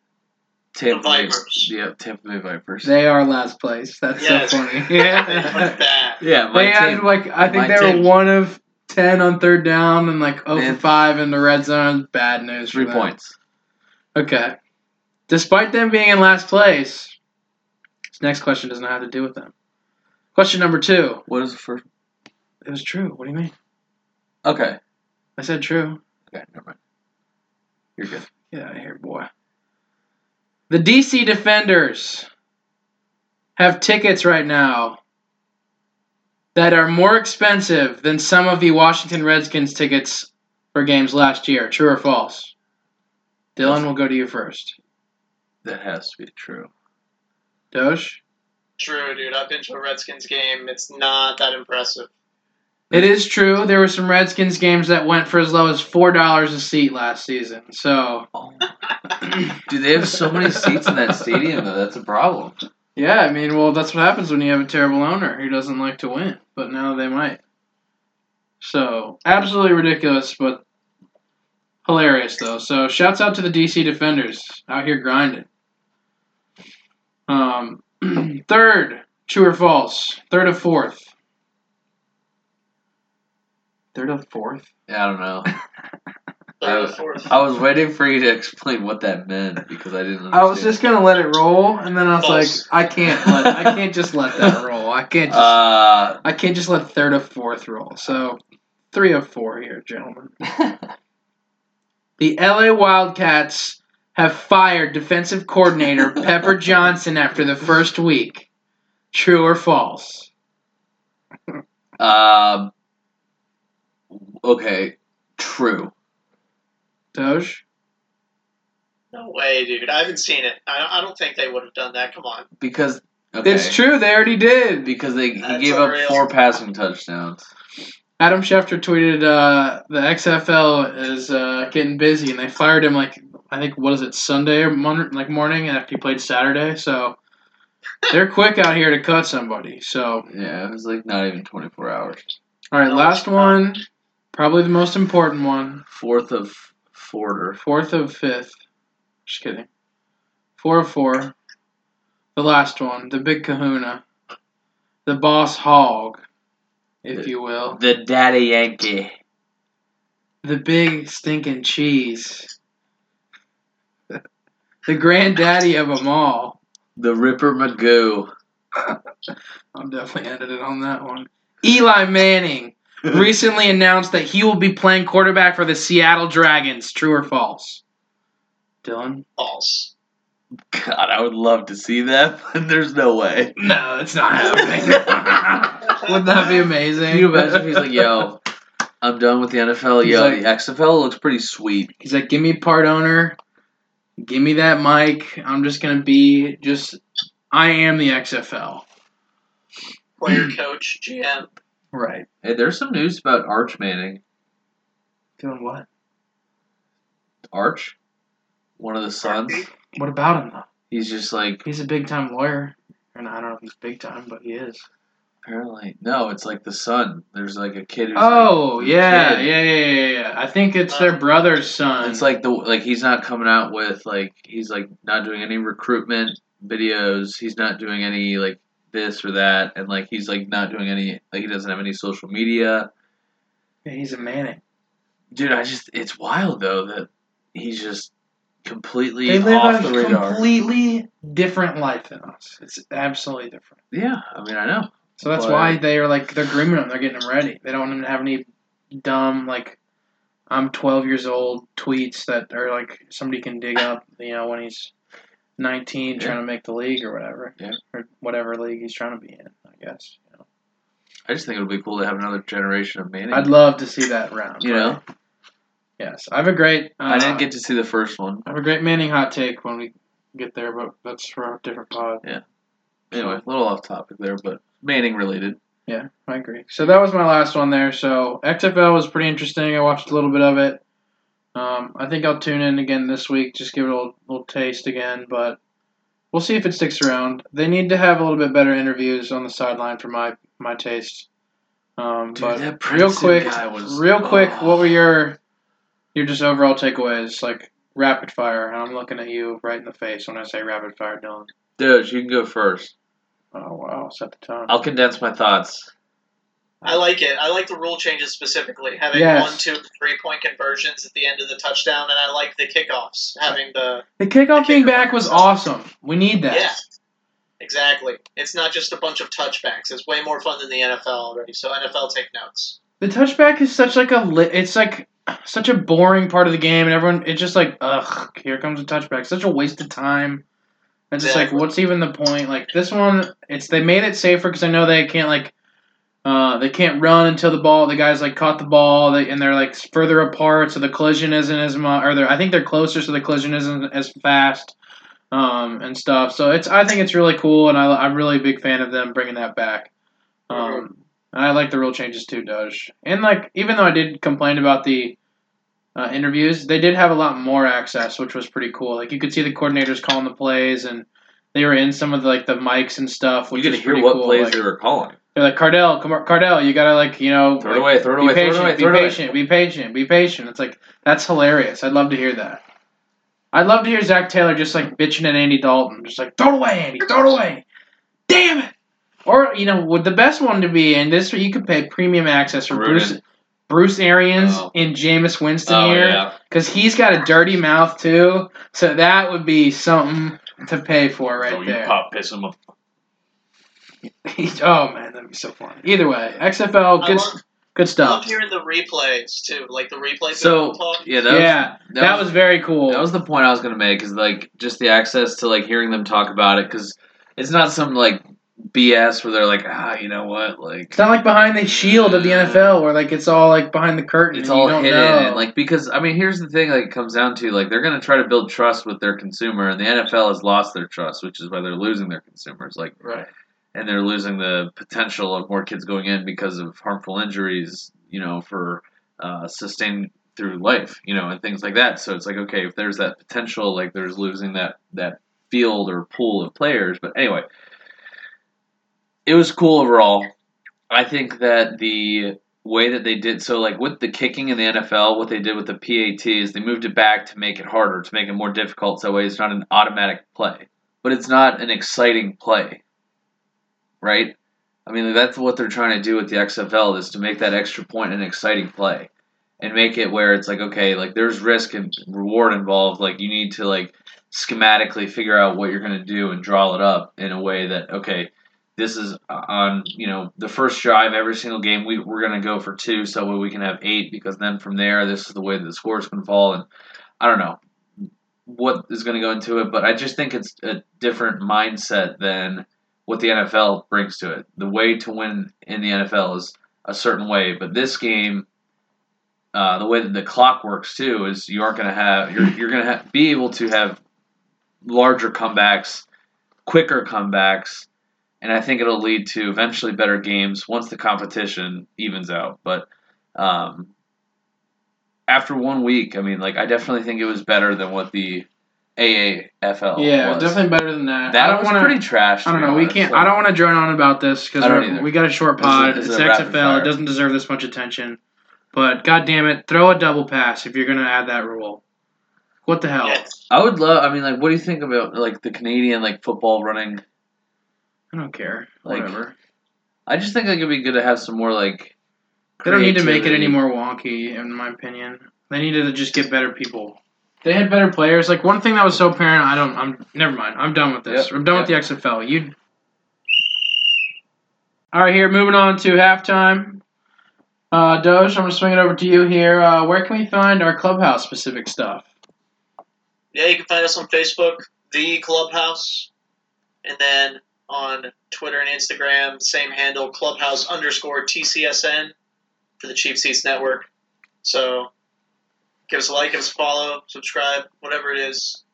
Tampa The Bay- Vipers. Yeah, Tampa Bay Vipers. They are last place. That's Yes. so funny. Yeah. yeah, my they had like I think my they were one of ten on third down and like oh Man. for five in the red zone. Bad news. for Three them. points. Okay. Despite them being in last place, this next question does not have to do with them. Question number two. What is the first? It was true. What do you mean? Okay. I said true. Okay, never mind. You're good. Get out of here, boy. The DC Defenders have tickets right now that are more expensive than some of the Washington Redskins tickets for games last year. True or false? Dylan, we'll go to you first. That has to be true. Doge? True, dude. I've been to a Redskins game. It's not that impressive. It is true. There were some Redskins games that went for as low as four dollars a seat last season. So, Oh. Dude, they have so many seats in that stadium though. That's a problem. yeah, I mean, well, that's what happens when you have a terrible owner who doesn't like to win. But now they might. So, absolutely ridiculous, but hilarious though. So, shouts out to the DC Defenders out here grinding. Um, third, true or false? Third or fourth. Third of fourth. Yeah, I don't know. Third Uh, or fourth. I was waiting for you to explain what that meant because I didn't. Understand. I was just gonna let it roll, and then I was False. like, I can't let, I can't just let that roll. I can't, just, Uh, I can't just let third of fourth roll. So, three of four here, gentlemen. The LA Wildcats have fired defensive coordinator Pepper Johnson after the first week. True or false? um. Okay, true. Doge. No way, dude. I haven't seen it. I, I don't think they would have done that. Come on. Because okay, It's true. They already did. because they he gave up unreal. four passing touchdowns. Adam Schefter tweeted, uh, "The XFL is uh, getting busy, and they fired him like I think what is it Sunday or mon- like morning after he played Saturday. So they're quick out here to cut somebody. So Yeah, it was like not even twenty four hours. all right, No, last one, probably the most important one, Fourth of Forder. fourth of fifth. Just kidding. Four of four. The last one, the big Kahuna, the boss hog, if you will, The Daddy Yankee. the big stinking cheese. the granddaddy of them all. The Ripper Magoo. I'm definitely edited on that one. Eli Manning recently announced that he will be playing quarterback for the Seattle Dragons. True or false? Dylan? False. God, I would love to see that, but there's no way. No, it's not happening. Wouldn't that be amazing? Can you imagine if he's like, yo, I'm done with the NFL. He's Yo, like- the XFL looks pretty sweet. He's like, give me part owner, give me that mic. I'm just gonna be just. I am the XFL. Player, coach, GM. Right. Hey, there's some news about Arch Manning. Doing what? Arch, one of the sons. What about him though? He's just like He's a big time lawyer. And I don't know if he's big time, but he is. apparently no. It's like the son. There's like a kid. Who's Oh like, yeah, kid. yeah, yeah, yeah, yeah. I think it's their uh, brother's son. It's like the like he's not coming out with like he's like not doing any recruitment videos. He's not doing any like this or that, and like he's like not doing any like he doesn't have any social media. Yeah, he's a Manning. Dude, I just it's wild though that he's just completely They live off a the radar. completely different life than us. It's absolutely different. yeah, I mean I know. So that's But- why they are like they're grooming him. They're getting him ready. They don't want him to have any dumb like I'm 12 years old tweets that are like somebody can dig up. You know when he's 19 trying to make the league or whatever. Yeah. Or whatever league he's trying to be in. I guess. You know. I just think it would be cool to have another generation of Manning. I'd love to see that round. you know, Yes, I have a great. Uh, I didn't get to see the first one. I have a great Manning hot take when we get there, but that's for a different pod. Yeah. Anyway, a little off topic there, but Manning related. Yeah, I agree. So that was my last one there. So XFL was pretty interesting. I watched a little bit of it. Um, I think I'll tune in again this week, just give it a little, little taste again. But we'll see if it sticks around. They need to have a little bit better interviews on the sideline for my my taste. Um, Dude, but that real quick, guy was- real quick, oh. what were your your just overall takeaways? Like rapid fire, and I'm looking at you right in the face when I say rapid fire, Dylan. Dude, you can go first. Oh wow, set the tone. I'll condense my thoughts. I like it. I like the rule changes specifically, having Yes. one, two, three point conversions at the end of the touchdown, and I like the kickoffs, having the The kickoff The being back was awesome. We need that. yeah, exactly. It's not just a bunch of touchbacks. It's way more fun than the NFL already. So NFL take notes. The touchback is such like a li- it's like such a boring part of the game, and everyone it's just like ugh, here comes a touchback. Such a waste of time. It's just like what's even the point? Like this one, it's they made it safer because I know they can't like. Uh, they can't run until the ball. The guys like caught the ball, they, and they're like further apart, so the collision isn't as much. Or they're, I think they're closer, so the collision isn't as fast, um, and stuff. So it's, I think it's really cool, and I, I'm really a big fan of them bringing that back. Um, and I like the rule changes too, Doge. And like, even though I did complain about the uh, interviews, they did have a lot more access, which was pretty cool. Like you could see the coordinators calling the plays, and they were in some of the, like the mics and stuff, You which get is to hear what cool. plays Like, they were calling. They're like Cardale, come on, Cardale, you gotta like you know Throw it like, away, throw it be away, throw it patient, away, be throw away. patient, be patient, be patient. It's like that's hilarious. I'd love to hear that. I'd love to hear Zac Taylor just like bitching at Andy Dalton, just like throw it away, Andy, throw it away. Damn it! Or you know, would the best one to be, and this you could pay premium access for. Bruce Bruce Arians Oh. and Jameis Winston Oh here, yeah, because he's got a dirty mouth too. So that would be something to pay for right oh, you there. pop piss him up. oh man, that'd be so fun. Either way, XFL, good, love, good stuff. I stuff. love hearing the replays too, like the replays. So that yeah, that was, yeah, that, was, very cool. that was the point I was gonna make. Is like just the access to like hearing them talk about it because it's not some like BS where they're like ah you know what like it's not like behind the shield of the NFL where like it's all like behind the curtain. it's and all you don't hidden know. and like because I mean here's the thing like it comes down to like they're gonna try to build trust with their consumer and the NFL has lost their trust which is why they're losing their consumers like right. And they're losing the potential of more kids going in because of harmful injuries, you know, for uh, sustained through life, you know, and things like that. So it's like, okay, if there's that potential, like there's losing that that field or pool of players. But anyway, it was cool overall. I think that the way that they did so like with the kicking in the NFL, what they did with the PAT is they moved it back to make it harder, to make it more difficult so that way it's not an automatic play. But it's not an exciting play right? I mean, that's what they're trying to do with the XFL is to make that extra point an exciting play, and make it where it's like, okay, like there's risk and reward involved. Like you need to like schematically figure out what you're going to do and draw it up in a way that okay, this is on you know the first drive every single game we we're going to go for two so we can have eight because then from there this is the way that the scores can fall and I don't know what is going to go into it, but I just think it's a different mindset than what the NFL brings to it. The way to win in the NFL is a certain way, but this game, uh, the way that the clock works too, is you aren't going to have you're you're going to be able to have larger comebacks, quicker comebacks, and I think it'll lead to eventually better games once the competition evens out. But um, after one week, I mean, like I definitely think it was better than what the AAFL. Yeah, was. definitely better than that. I That don't was wanna, pretty trash. I don't be know. We honest. can't. Like, I don't want to drone on about this because we got a short This is- pod. this is it's a XFL. fire. It doesn't deserve this much attention. But god damn it, throw a double pass if you're gonna add that rule. What the hell? Yeah. I would love. I mean, like, what do you think about like the Canadian like football running? I don't care. Like, Whatever. I just think like it'd be good to have some more like. They don't need to make it any more wonky, in my opinion. They need to just get better people. They had better players. Like one thing that was so apparent. I don't. I'm never mind. I'm done with this. Yep, I'm done with the XFL. You. All right, here moving on to halftime. Uh, Doge, I'm gonna swing it over to you here. Uh, where can we find our clubhouse specific stuff? Yeah, you can find us on Facebook, The Clubhouse, and then on Twitter and Instagram, same handle, Clubhouse underscore TCSN for the Cheap Seats Network. So give us a like, give us a follow, subscribe, whatever it is,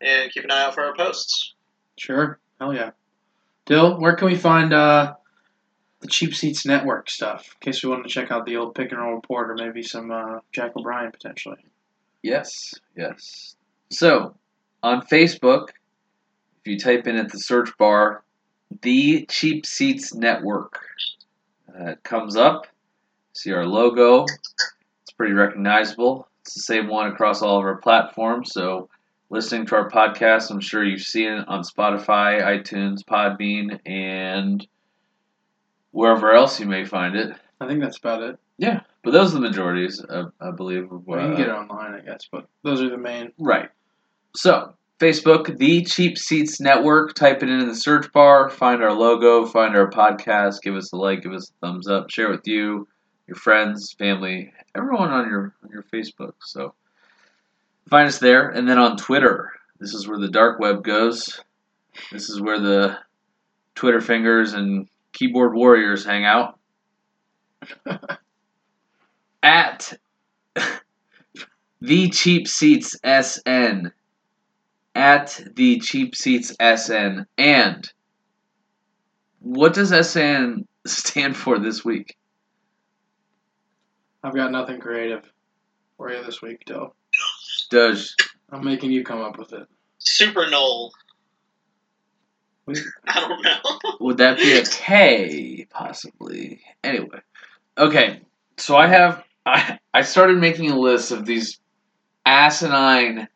and keep an eye out for our posts. Sure. Hell yeah. Dill, where can we find uh, the Cheap Seats Network stuff? In case we want to check out the old pick and roll report or maybe some uh, Jack O'Brien potentially. Yes, yes. So, on Facebook, if you type in at the search bar, the Cheap Seats Network, uh, it comes up. See our logo. It's pretty recognizable. It's the same one across all of our platforms. So, listening to our podcast, I'm sure you've seen it on Spotify, iTunes, Podbean, and wherever else you may find it. I think that's about it. Yeah, but those are the majorities, uh, I believe. Of, Well, you can uh, get it online, I guess, but those are the main. Right. So, Facebook, The Cheap Seats Network. Type it in the search bar. Find our logo. Find our podcast. Give us a like. Give us a thumbs up. Share with you, your friends, family, everyone on your on your Facebook. So, find us there, and then on Twitter. This is where the dark web goes. This is where the Twitter fingers and keyboard warriors hang out. At the cheap seats SN at the cheap seats SN and what does SN stand for this week? I've got nothing creative for you this week, Dill. Does I'm making you come up with it. Super Knoll. I don't know. would that be a K possibly? Anyway, okay. So I have I I started making a list of these asinine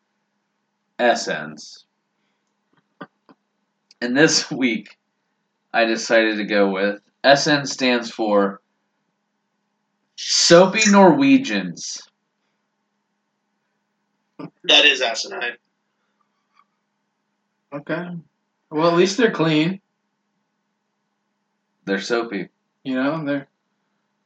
SNs, and this week I decided to go with SN stands for Soapy Norwegians. that is asinine. Okay. Well, at least they're clean. They're soapy. You know, they're.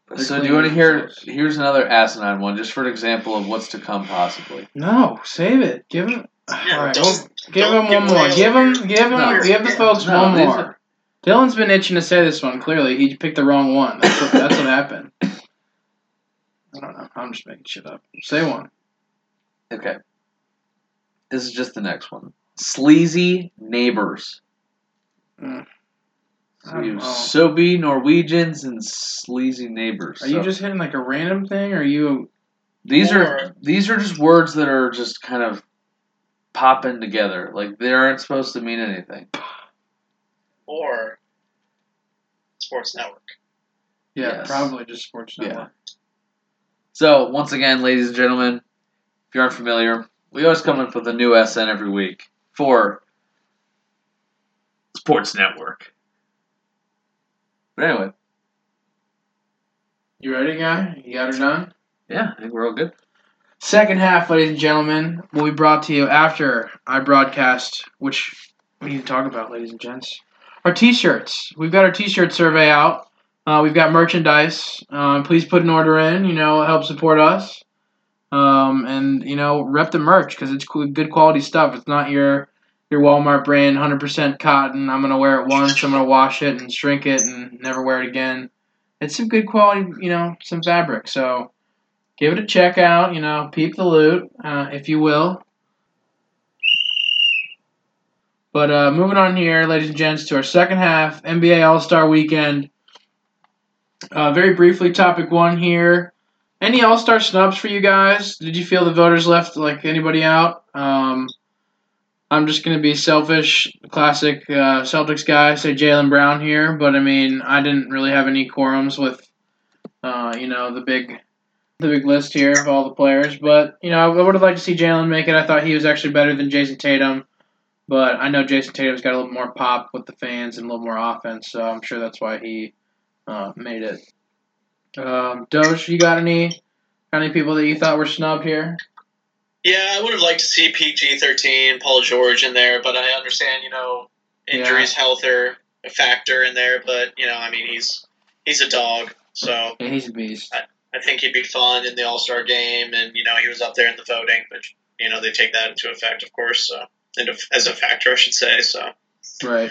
They're so do you want to hear? themselves. Here's another asinine one, just for an example of what's to come, possibly. No, save it. Give him. Yeah, All right, don't- give don't him one more. Give all him. Give him. No. give the folks No, one more. are- Dylan's been itching to say this one. Clearly, he picked the wrong one. That's what, that's what happened. I don't know. I'm just making shit up. Say one. Okay. This is just the next one. Sleazy neighbors. Mm. I So don't you know. have soapy Norwegians and sleazy neighbors. Are you just hitting like a random thing, or are you? these Or- are these are just words that are just kind of popping together. Like they aren't supposed to mean anything. Or Sports Network. Yeah, Yes. probably just Sports Yeah. Network. So once again, ladies and gentlemen, if you aren't familiar, we always come up with a new SN every week for Sports Network. But anyway, You ready, guy? You got her done. yeah, I think we're all good. Second half, ladies and gentlemen, will be brought to you after I broadcast, which we need to talk about, ladies and gents. Our t-shirts. We've got our t-shirt survey out. Uh, we've got merchandise. Um, please put an order in. You know, help support us. Um, and you know, rep the merch because it's good quality stuff. It's not your your Walmart brand, 100% cotton. I'm gonna wear it once. I'm gonna wash it and shrink it and never wear it again. It's some good quality, you know, some fabric. So give it a check out. You know, peep the loot, uh, if you will. But uh, moving on here, ladies and gents, to our second half NBA All Star Weekend. Uh, very briefly, topic one here. Any All Star snubs for you guys? Did you feel the voters left like anybody out? Um, I'm just gonna be selfish, classic uh, Celtics guy. Say Jaylen Brown here, but I mean I didn't really have any quorums with, uh, you know, the big, the big list here of all the players. But you know I would have liked to see Jaylen make it. I thought he was actually better than Jayson Tatum, but I know Jayson Tatum's got a little more pop with the fans and a little more offense, so I'm sure that's why he uh, made it. Um, Doge, you got any, any people that you thought were snubbed here? Yeah, I would have liked to see PG thirteen, Paul George in there, but I understand, you know, injuries, health are a factor in there. But you know, I mean, he's he's a dog, so Yeah, he's a beast. I think he'd be fun in the All Star game, and you know, he was up there in the voting, but you know, they take that into effect, of course, so into, as a factor, I should say. So, Right.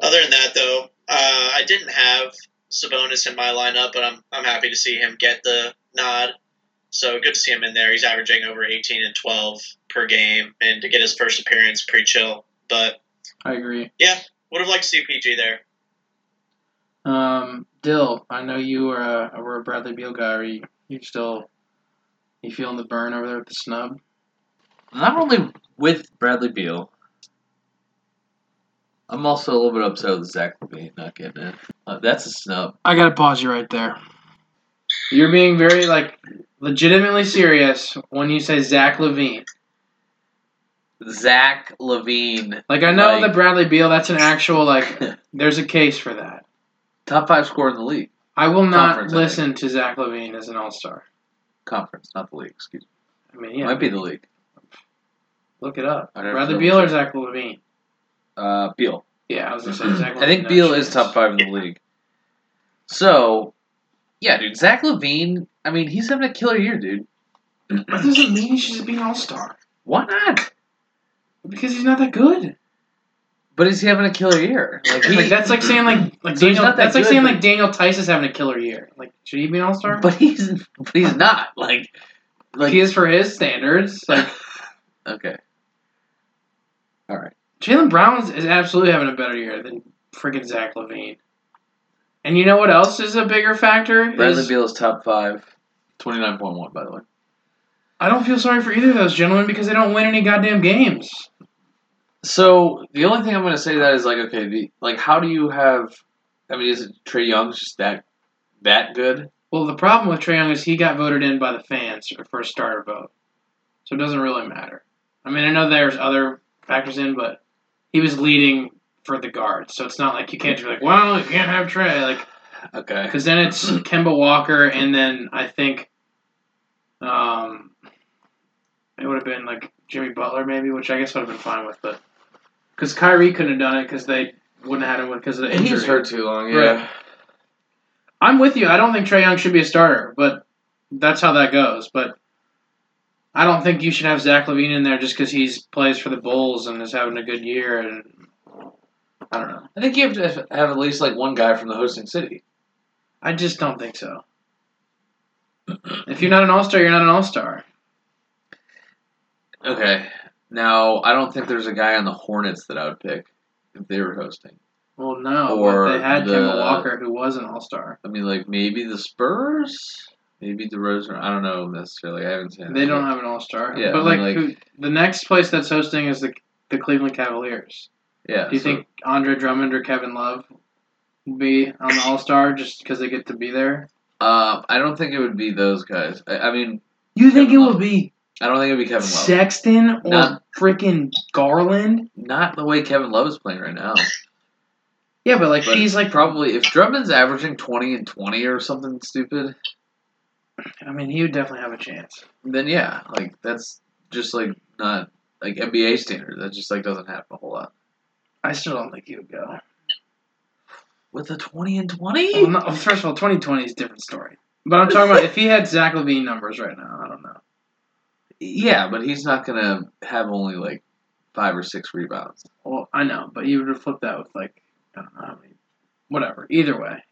other than that, though, uh, I didn't have Sabonis in my lineup, but I'm I'm happy to see him get the nod. So good to see him in there. He's averaging over 18 and 12 per game, and to get his first appearance, pretty chill. But I agree. Yeah, would have liked to see PG there. Um, Dill, I know you were a, were a Bradley Beal guy. Are you, you still you feeling the burn over there with the snub? Not only with Bradley Beal, I'm also a little bit upset with Zach LaVine not getting it. Uh, that's a snub. I gotta pause you right there. You're being very like legitimately serious when you say Zach LaVine. Zach LaVine, Like I know Like- that Bradley Beal, that's an actual like. there's a case for that. top five scorer in the league. I will not Conference, listen to Zach LaVine as an All Star. Conference, not the league. Excuse me. I mean, yeah, Might be the league. look it up. Bradley know. Beal or Zach Levine? Uh, Beal. Yeah, I was gonna say Zach. I think no Beal chance. is top five in the league. So, yeah, dude. Zach LaVine. I mean, he's having a killer year, dude. That doesn't mean he should be an All Star Why not? because he's not that good. But is he having a killer year? Like, he, Like that's like saying like like So Daniel. that That's like saying but- like Daniel Theis is having a killer year. Like should he be an All Star? But he's but he's not. Like, like he is for his standards. Like okay. All right. Jaylen Brown is, is absolutely having a better year than freaking Zach LaVine. And you know what else is a bigger factor? Bradley Is- Beal is top five. Twenty nine point one, by the way. I don't feel sorry for either of those gentlemen because they don't win any goddamn games. So the only thing I'm going to say to that is like, okay, the, like how do you have? I mean, is it Trae Young's just that that good? Well, the problem with Trae Young is he got voted in by the fans for a starter vote, so it doesn't really matter. I mean, I know there's other factors in, but he was leading for the guards, so it's not like you can't just be like, well, you can't have Trae, like, Okay. because then it's Kemba Walker, and then I think, um, it would have been like Jimmy Butler maybe, which I guess would have been fine with, but because Kyrie couldn't have done it because they wouldn't have had him because of the injury. he's hurt too long. Right. Yeah. I'm with you. I don't think Trae Young should be a starter, but that's how that goes. But I don't think you should have Zach LaVine in there just because he's plays for the Bulls and is having a good year. And I don't know. I think you have to have at least like one guy from the hosting city. I just don't think so. If you're not an All Star, you're not an All Star. Okay. Now I don't think there's a guy on the Hornets that I would pick if they were hosting. Well, no, Or they had the- Kemba Walker, who was an All Star. I mean, like maybe the Spurs, maybe DeRozan. I don't know necessarily. I haven't seen. They don't have an All Star. Yeah, but I like, mean, like- who, the next place that's hosting is the the Cleveland Cavaliers. Yeah. Do you so- think Andre Drummond or Kevin Love will be on the All Star just because they get to be there? Um, I don't think it would be those guys. I, I mean, You think it will be I don't think it would be Kevin Love. Sexton or Not- freaking Garland? Not the way Kevin Love is playing right now. Yeah, but like But he's like Probably if Drummond's averaging twenty and twenty or something stupid. I mean, he would definitely have a chance. then yeah, like that's just like not like NBA standard. That just like doesn't happen a whole lot. I still don't think he would go. With the twenty and twenty, Well, no, first of all, 2020 is a different story. But I'm talking about if he had Zach LaVine numbers right now, I don't know. yeah, but he's not gonna have only like five or six rebounds. Well, I know, but you would have flipped that with like I don't know how many. Whatever. Either way,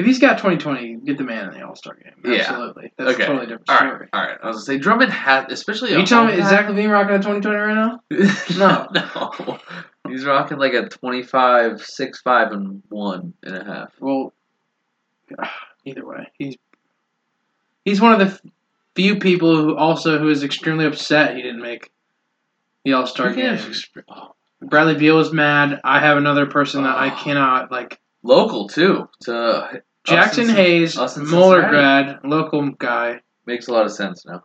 if he's got 2020, get the man in the All Star game. Yeah. Absolutely. That's Okay. a totally different All story. right, all right. I was gonna say Drummond had, especially. You telling me is Zach LaVine rocking a 2020 right now? No. no. He's rocking like a 25, 6, 5, and one and a half. Well, either way, he's he's one of the few people who also who is extremely upset he didn't make the All Star game. has exp- oh. Bradley Beal is mad. I have another person that I Oh. cannot like. Local too. To Jaxson Hayes, us Moeller grad, local guy. makes a lot of sense now.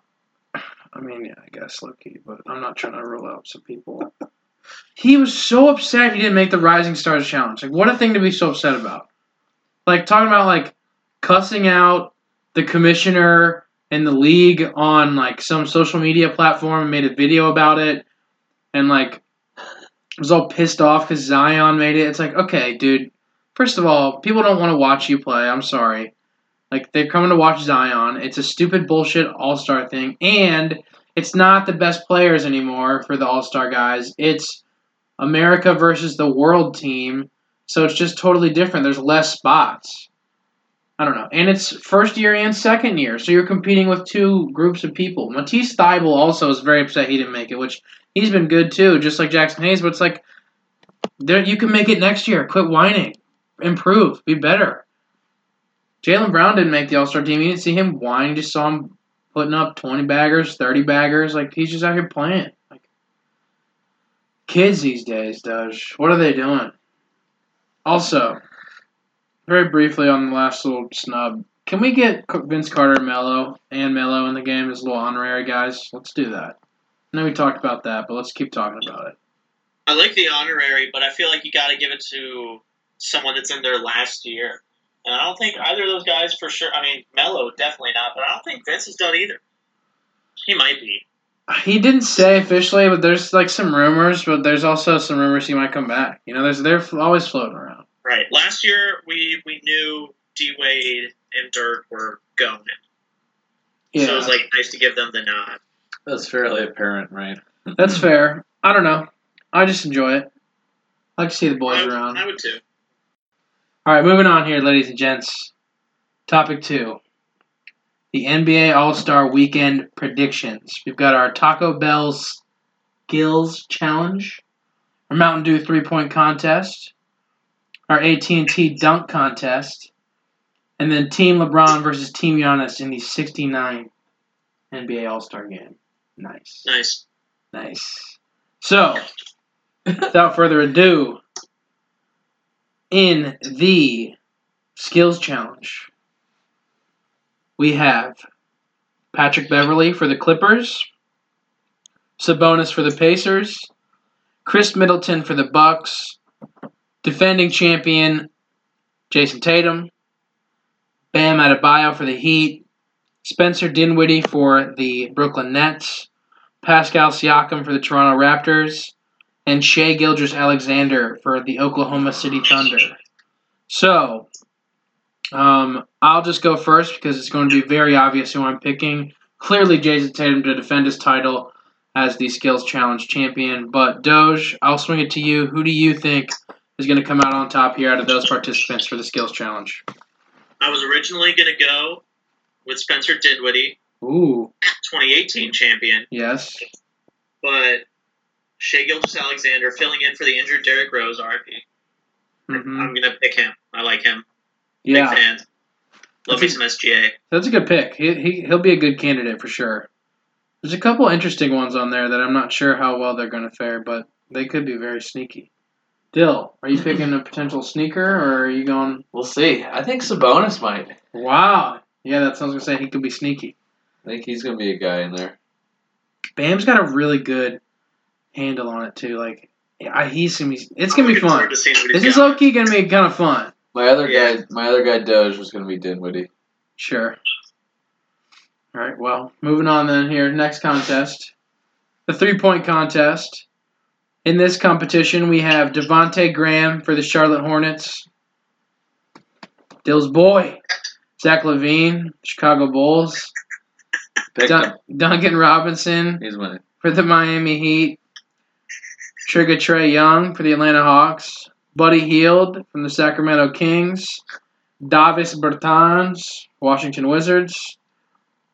I mean, yeah, I guess low key, but I'm not trying to rule out some people. He was so upset he didn't make the Rising Stars Challenge. Like, what a thing to be so upset about. Like, talking about, like, cussing out the commissioner and the league on, like, some social media platform and made a video about it. And, like, was all pissed off because Zion made it. It's like, okay, dude, first of all, people don't want to watch you play. I'm sorry. Like they're coming to watch Zion. It's a stupid bullshit All Star thing, and it's not the best players anymore for the All Star guys. It's America versus the world team, so it's just totally different. There's less spots. I don't know, and it's first year and second year, so you're competing with two groups of people. Matisse Thybulle also is very upset he didn't make it, which he's been good too, just like Jaxson Hayes. But it's like, there you can make it next year. Quit whining, improve, be better. Jaylen Brown didn't make the All Star team. You didn't see him whine. You just saw him putting up twenty baggers, thirty baggers. Like he's just out here playing. Like kids these days, Doge. What are they doing? Also, very briefly on the last little snub, can we get Vince Carter, Melo, and Melo in the game as little honorary guys? Let's do that. I know we talked about that, but let's keep talking about it. I like the honorary, but I feel like you got to give it to someone that's in their last year. And I don't think either of those guys for sure. I mean, Melo definitely not, but I don't think Vince is done either. He might be. He didn't say officially, but there's like some rumors. But there's also some rumors he might come back. You know, there's they're always floating around. Right. Last year we we knew D Wade and Dirk were going, Yeah, so it was like nice to give them the nod. That's fairly apparent, right? that's fair. I don't know. I just enjoy it. I like to see the boys I, around. I would too. All right, moving on here, ladies and gents. Topic two: the NBA All Star Weekend predictions. We've got our Taco Bell Skills Challenge, our Mountain Dew three point contest, our AT and T dunk contest, and then Team LeBron versus Team Giannis in the '69 NBA All Star Game. Nice, Nice. nice. So, without further ado, in the skills challenge, we have Patrick Beverley for the Clippers, Sabonis for the Pacers, Khris Middleton for the Bucks, defending champion Jayson Tatum, Bam Adebayo for the Heat, Spencer Dinwiddie for the Brooklyn Nets, Pascal Siakam for the Toronto Raptors, and Shai Gilgeous-Alexander for the Oklahoma City Thunder. So, um, I'll just go first because it's going to be very obvious who I'm picking. Clearly, Jayson Tatum to defend his title as the Skills Challenge champion. But, Doge, I'll swing it to you. Who do you think is going to come out on top here out of those participants for the Skills Challenge? I was originally going to go with Spencer Dinwiddie, Ooh, 2018 champion, yes. but Shai Gilgeous-Alexander filling in for the injured Derrick Rose, RIP. hmm I'm going to pick him. I like him. Yeah, Big fan. Love me some SGA. that's a good pick. He, he, he'll be a good candidate for sure. There's a couple interesting ones on there that I'm not sure how well they're going to fare, but they could be very sneaky. Dill, are you picking a potential sneaker, or are you going? We'll see. I think Sabonis might. Wow, yeah, that sounds gonna say he could be sneaky. I think he's gonna be a guy in there. Bam's got a really good handle on it too. Like, I, he's gonna be. It's I'm gonna be fun. forward to seeing what This is got. low key gonna be kind of fun. My other Yeah. guy, my other guy, Doge was gonna be Dinwiddie. Sure. All right, well, moving on then here. Next contest. The three point contest. In this competition, we have Devonte Graham for the Charlotte Hornets. Dill's boy, Zach LaVine, Chicago Bulls. Dun- Duncan Robinson He's winning. for the Miami Heat. Trigger Trae Young for the Atlanta Hawks. Buddy Hield from the Sacramento Kings. Davis Bertans, Washington Wizards.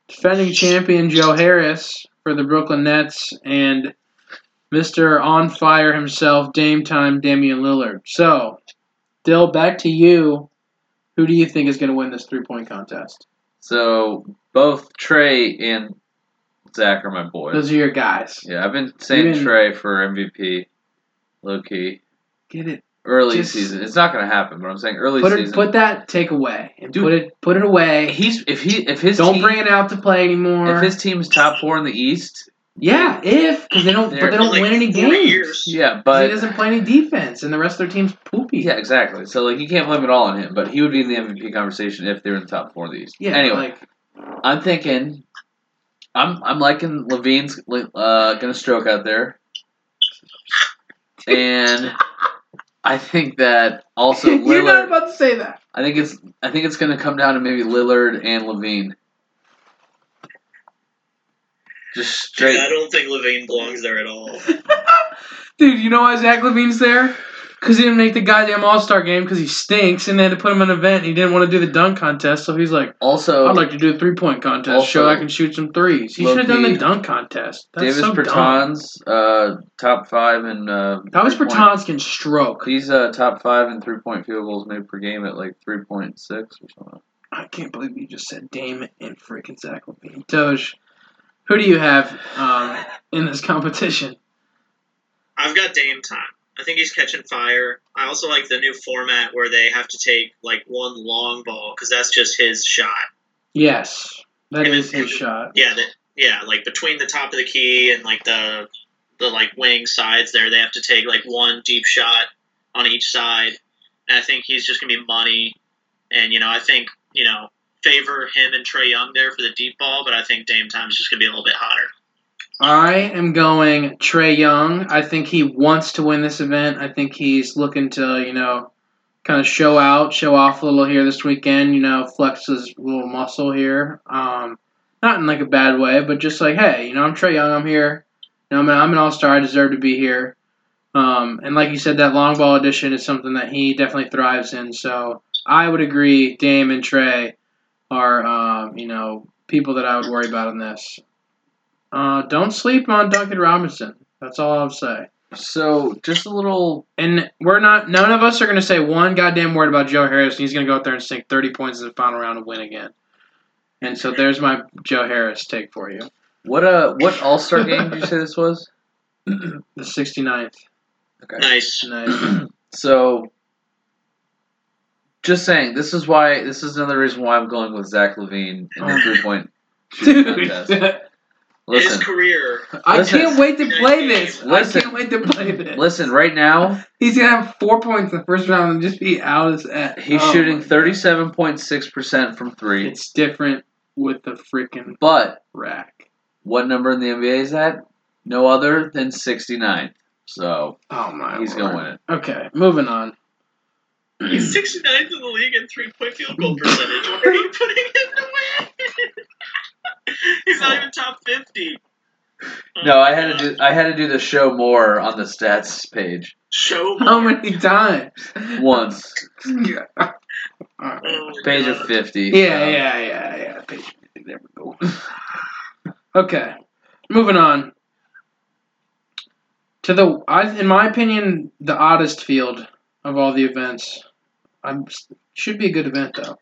Defending champion Joe Harris for the Brooklyn Nets. And Mr. On Fire himself, Dame Time, Damian Lillard. So, Dyl, back to you. Who do you think is going to win this three point contest? So both Trae and Zach are my boys. Those are your guys. Yeah, I've been saying been- Trae for MVP, low key. Get it. Early Just- season. It's not gonna happen, but I'm saying early Put season. Put that take away and Dude. put it. Put it away. He's if he if his Don't team, bring it out to play anymore. if his team's top four in the East, yeah, if because they don't, but They're- don't Like win any games. years. yeah, but he doesn't play any defense, and the rest of their team's poopy. yeah, exactly. So like you can't blame it all on him, but he would be in the MVP conversation if they're in the top four of the East. yeah. Anyway, like I'm thinking, I'm I'm liking LaVine's uh, gonna stroke out there, and I think that also Lillard, you're not about to say that. I think it's I think it's gonna come down to maybe Lillard and LaVine. Just Dude, straight. I don't think LaVine belongs there at all. Dude, you know why Zach LaVine's there? Because he didn't make the goddamn All Star game because he stinks, and they had to put him in an event. And he didn't want to do the dunk contest, so he's like, Also, "I'd like to do a three point contest, Also, show I can shoot some threes. He should have done the dunk contest. That's Davis so. Bertans, uh, top five and Uh, Davis Bertans can stroke. He's uh, top five in three point field goals made per game at like three point six or something. I can't believe you just said Dame and freaking Zach LaVine. Doge, who do you have um, in this competition? I've got Dame time. I think he's catching fire. I also like the new format where they have to take like one long ball because that's just his shot. Yes, that Him is and- his shot. Yeah, that yeah, like between the top of the key and like the the like wing sides there, they have to take like one deep shot on each side. And I think he's just gonna be money. And you know, I think you know favor him and Trae Young there for the deep ball, but I think Dame time is just gonna be a little bit hotter. I am going Trae Young. I think he wants to win this event. I think he's looking to, you know, kind of show out, show off a little here this weekend. You know, flex his little muscle here. Um, not in like a bad way, but just like, hey, you know, I'm Trae Young. I'm here. You know, I'm an, I'm an all star. I deserve to be here. Um, and like you said, that long ball edition is something that he definitely thrives in. So I would agree. Dame and Trae are, um, you know, people that I would worry about in this. Uh, don't sleep on Duncan Robinson. That's all I'll say. So just a little. And we're not. None of us are going to say one goddamn word about Joe Harris. He's going to go out there and sink thirty points in the final round and win again. And so there's my Joe Harris take for you. What uh what All Star game did you say this was? The 69th. Nice. Nice. So, just saying, this is why this is another reason why I'm going with Zach LaVine in the Oh. three point shooting Dude, contest. His career. I Listen. can't wait to play this. Listen. I can't wait to play this. listen, right now He's gonna have four points in the first round and just be out as at. he's oh shooting thirty seven point six percent from three. It's different with the freaking But rack. what number in the NBA is that? No other than sixty nine. So Oh my. he's Lord. gonna win it. Okay, moving on. He's 69th in the league in three point field goal percentage. Where are you putting him to win? He's not even top 50. Oh No, I had to do I had to do the show more on the stats page Show How more. many times? once. yeah. Oh, Page of fifty. Yeah, so. yeah, yeah, yeah. Page 50, There we go. Okay, moving on to the. I, in my opinion, the oddest field of all the events. I'm should be a good event though.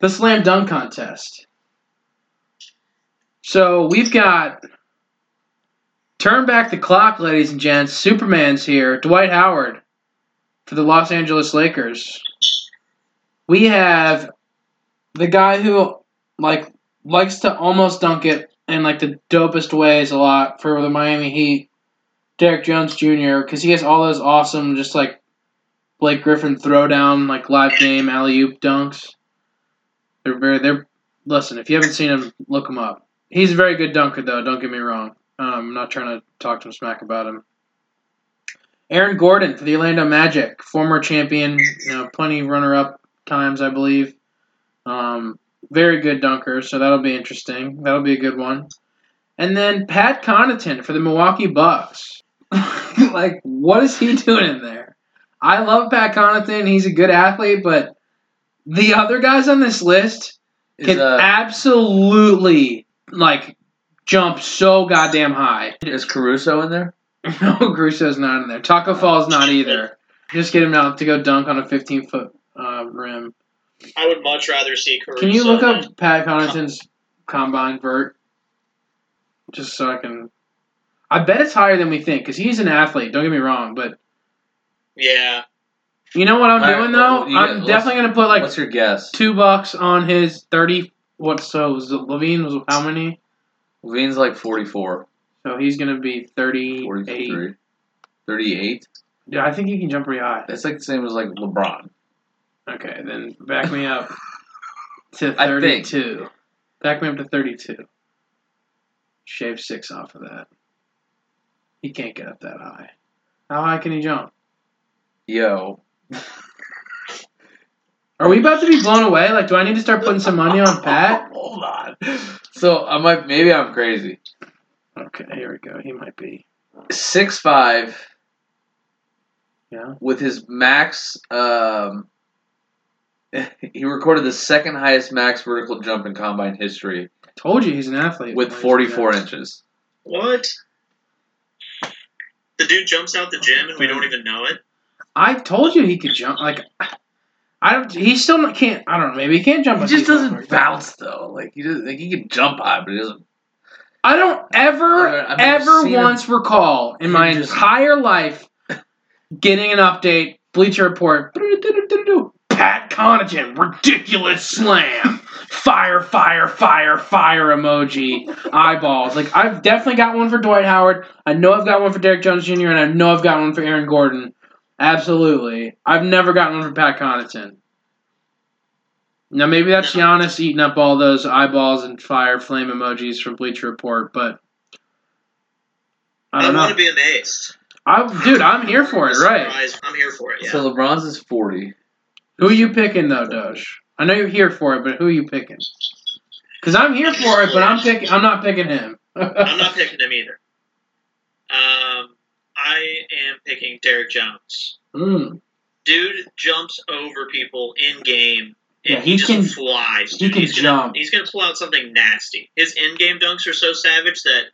The slam dunk contest. So we've got. Turn back the clock, ladies and gents. Superman's here. Dwight Howard for the Los Angeles Lakers. We have the guy who like likes to almost dunk it in like the dopest ways a lot for the Miami Heat, Derrick Jones Jr. Because he has all those awesome, just like Blake Griffin throwdown, like live game alley oop dunks. They're very they're listen. If you haven't seen them, look them up. He's a very good dunker, though. Don't get me wrong. Um, I'm not trying to talk some smack about him. Aaron Gordon for the Orlando Magic, former champion, you know, plenty runner-up times, I believe. Um, very good dunker, so that'll be interesting. That'll be a good one. And then Pat Connaughton for the Milwaukee Bucks. like, what is he doing in there? I love Pat Connaughton. He's a good athlete, but the other guys on this list Is, can uh, absolutely like jump so goddamn high. is Caruso in there? No, Caruso's not in there. Taco Fall's not either. Just get him out to go dunk on a 15 foot uh, rim. I would much rather see Caruso. Can you look up Pat Connaughton's combine vert? Just so I can. I bet it's higher than we think because he's an athlete. Don't get me wrong, but Yeah, you know what I'm All right, doing well, though? you I'm let's- definitely gonna put like What's your guess? two bucks on his 30. What so was it LaVine was how many? LaVine's like 44, So he's gonna be 38. 43, 38. Yeah, I think he can jump pretty high. That's like the same as like LeBron. Okay, then back me up to 32. Back me up to 32. Shave six off of that. He can't get up that high. How high can he jump? Yo, Are we about to be blown away? Like, do I need to start putting some money on Pat? Hold on. So I might, maybe I'm crazy. Okay, here we go. He might be. Six five Yeah. with his max. Um, he recorded the second highest max vertical jump in combine history I Told you he's an athlete. with Why is he 44 inches. what? The dude jumps out the gym and we don't even know it. I told you he could jump. Like, I don't. He still not, can't. I don't know. Maybe he can't jump. He just doesn't bounce though. Like he does, like he can jump high, but he doesn't. I don't ever, I've ever seen him- once recall in my just- entire life getting an update, Bleacher Report, Pat Connaughton, ridiculous slam, fire, fire, fire, fire emoji, eyeballs. Like I've definitely got one for Dwight Howard. I know I've got one for Derrick Jones Jr. and I know I've got one for Aaron Gordon. Absolutely, I've never gotten one for Pat Connaughton. Now maybe that's Giannis eating up all those eyeballs and fire flame emojis from Bleacher Report, but I don't I want know. to be amazed. I, dude, I'm here for it, right? I'm here for it. Yeah. So LeBron's is 40. Who are you picking though, Doge? I know you're here for it, but who are you picking? Because I'm here for it, but I'm picking. I'm not picking him. I'm not picking him either. Um, I am picking Derrick Jones. Mm. Dude jumps over people in game. And Yeah, he, he just can- flies. he can he's gonna, jump. He's gonna pull out something nasty. His in-game dunks are so savage that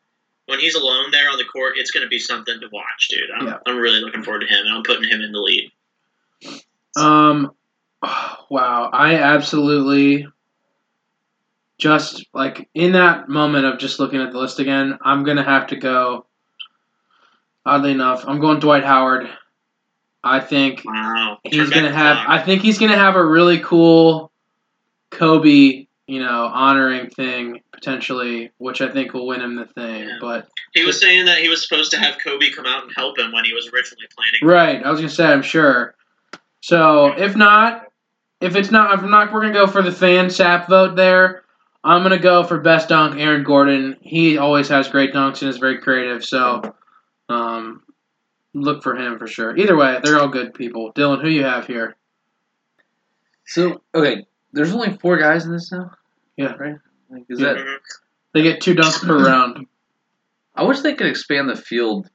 when he's alone there on the court, it's gonna be something to watch, dude. I'm, Yeah. I'm really looking forward to him, and I'm putting him in the lead. Um, wow, I absolutely just like in that moment of just looking at the list again, I'm gonna have to go. Oddly enough, I'm going Dwight Howard. I think Wow. he's gonna have. I think he's gonna have a really cool Kobe, you know, honoring thing potentially, which I think will win him the thing. Yeah. But He was saying that he was supposed to have Kobe come out and help him when he was originally planning. right, I was gonna say, I'm sure. So if not, if it's not, if I'm not, we're gonna go for the fan sap vote there. I'm gonna go for best dunk, Aaron Gordon. He always has great dunks and is very creative. So, um, look for him for sure. Either way, they're all good people. Dylan, who you have here? So, okay, there's only four guys in this now? Yeah. Right? Like, is Yeah. that. They get two dunks per round. I wish they could expand the field,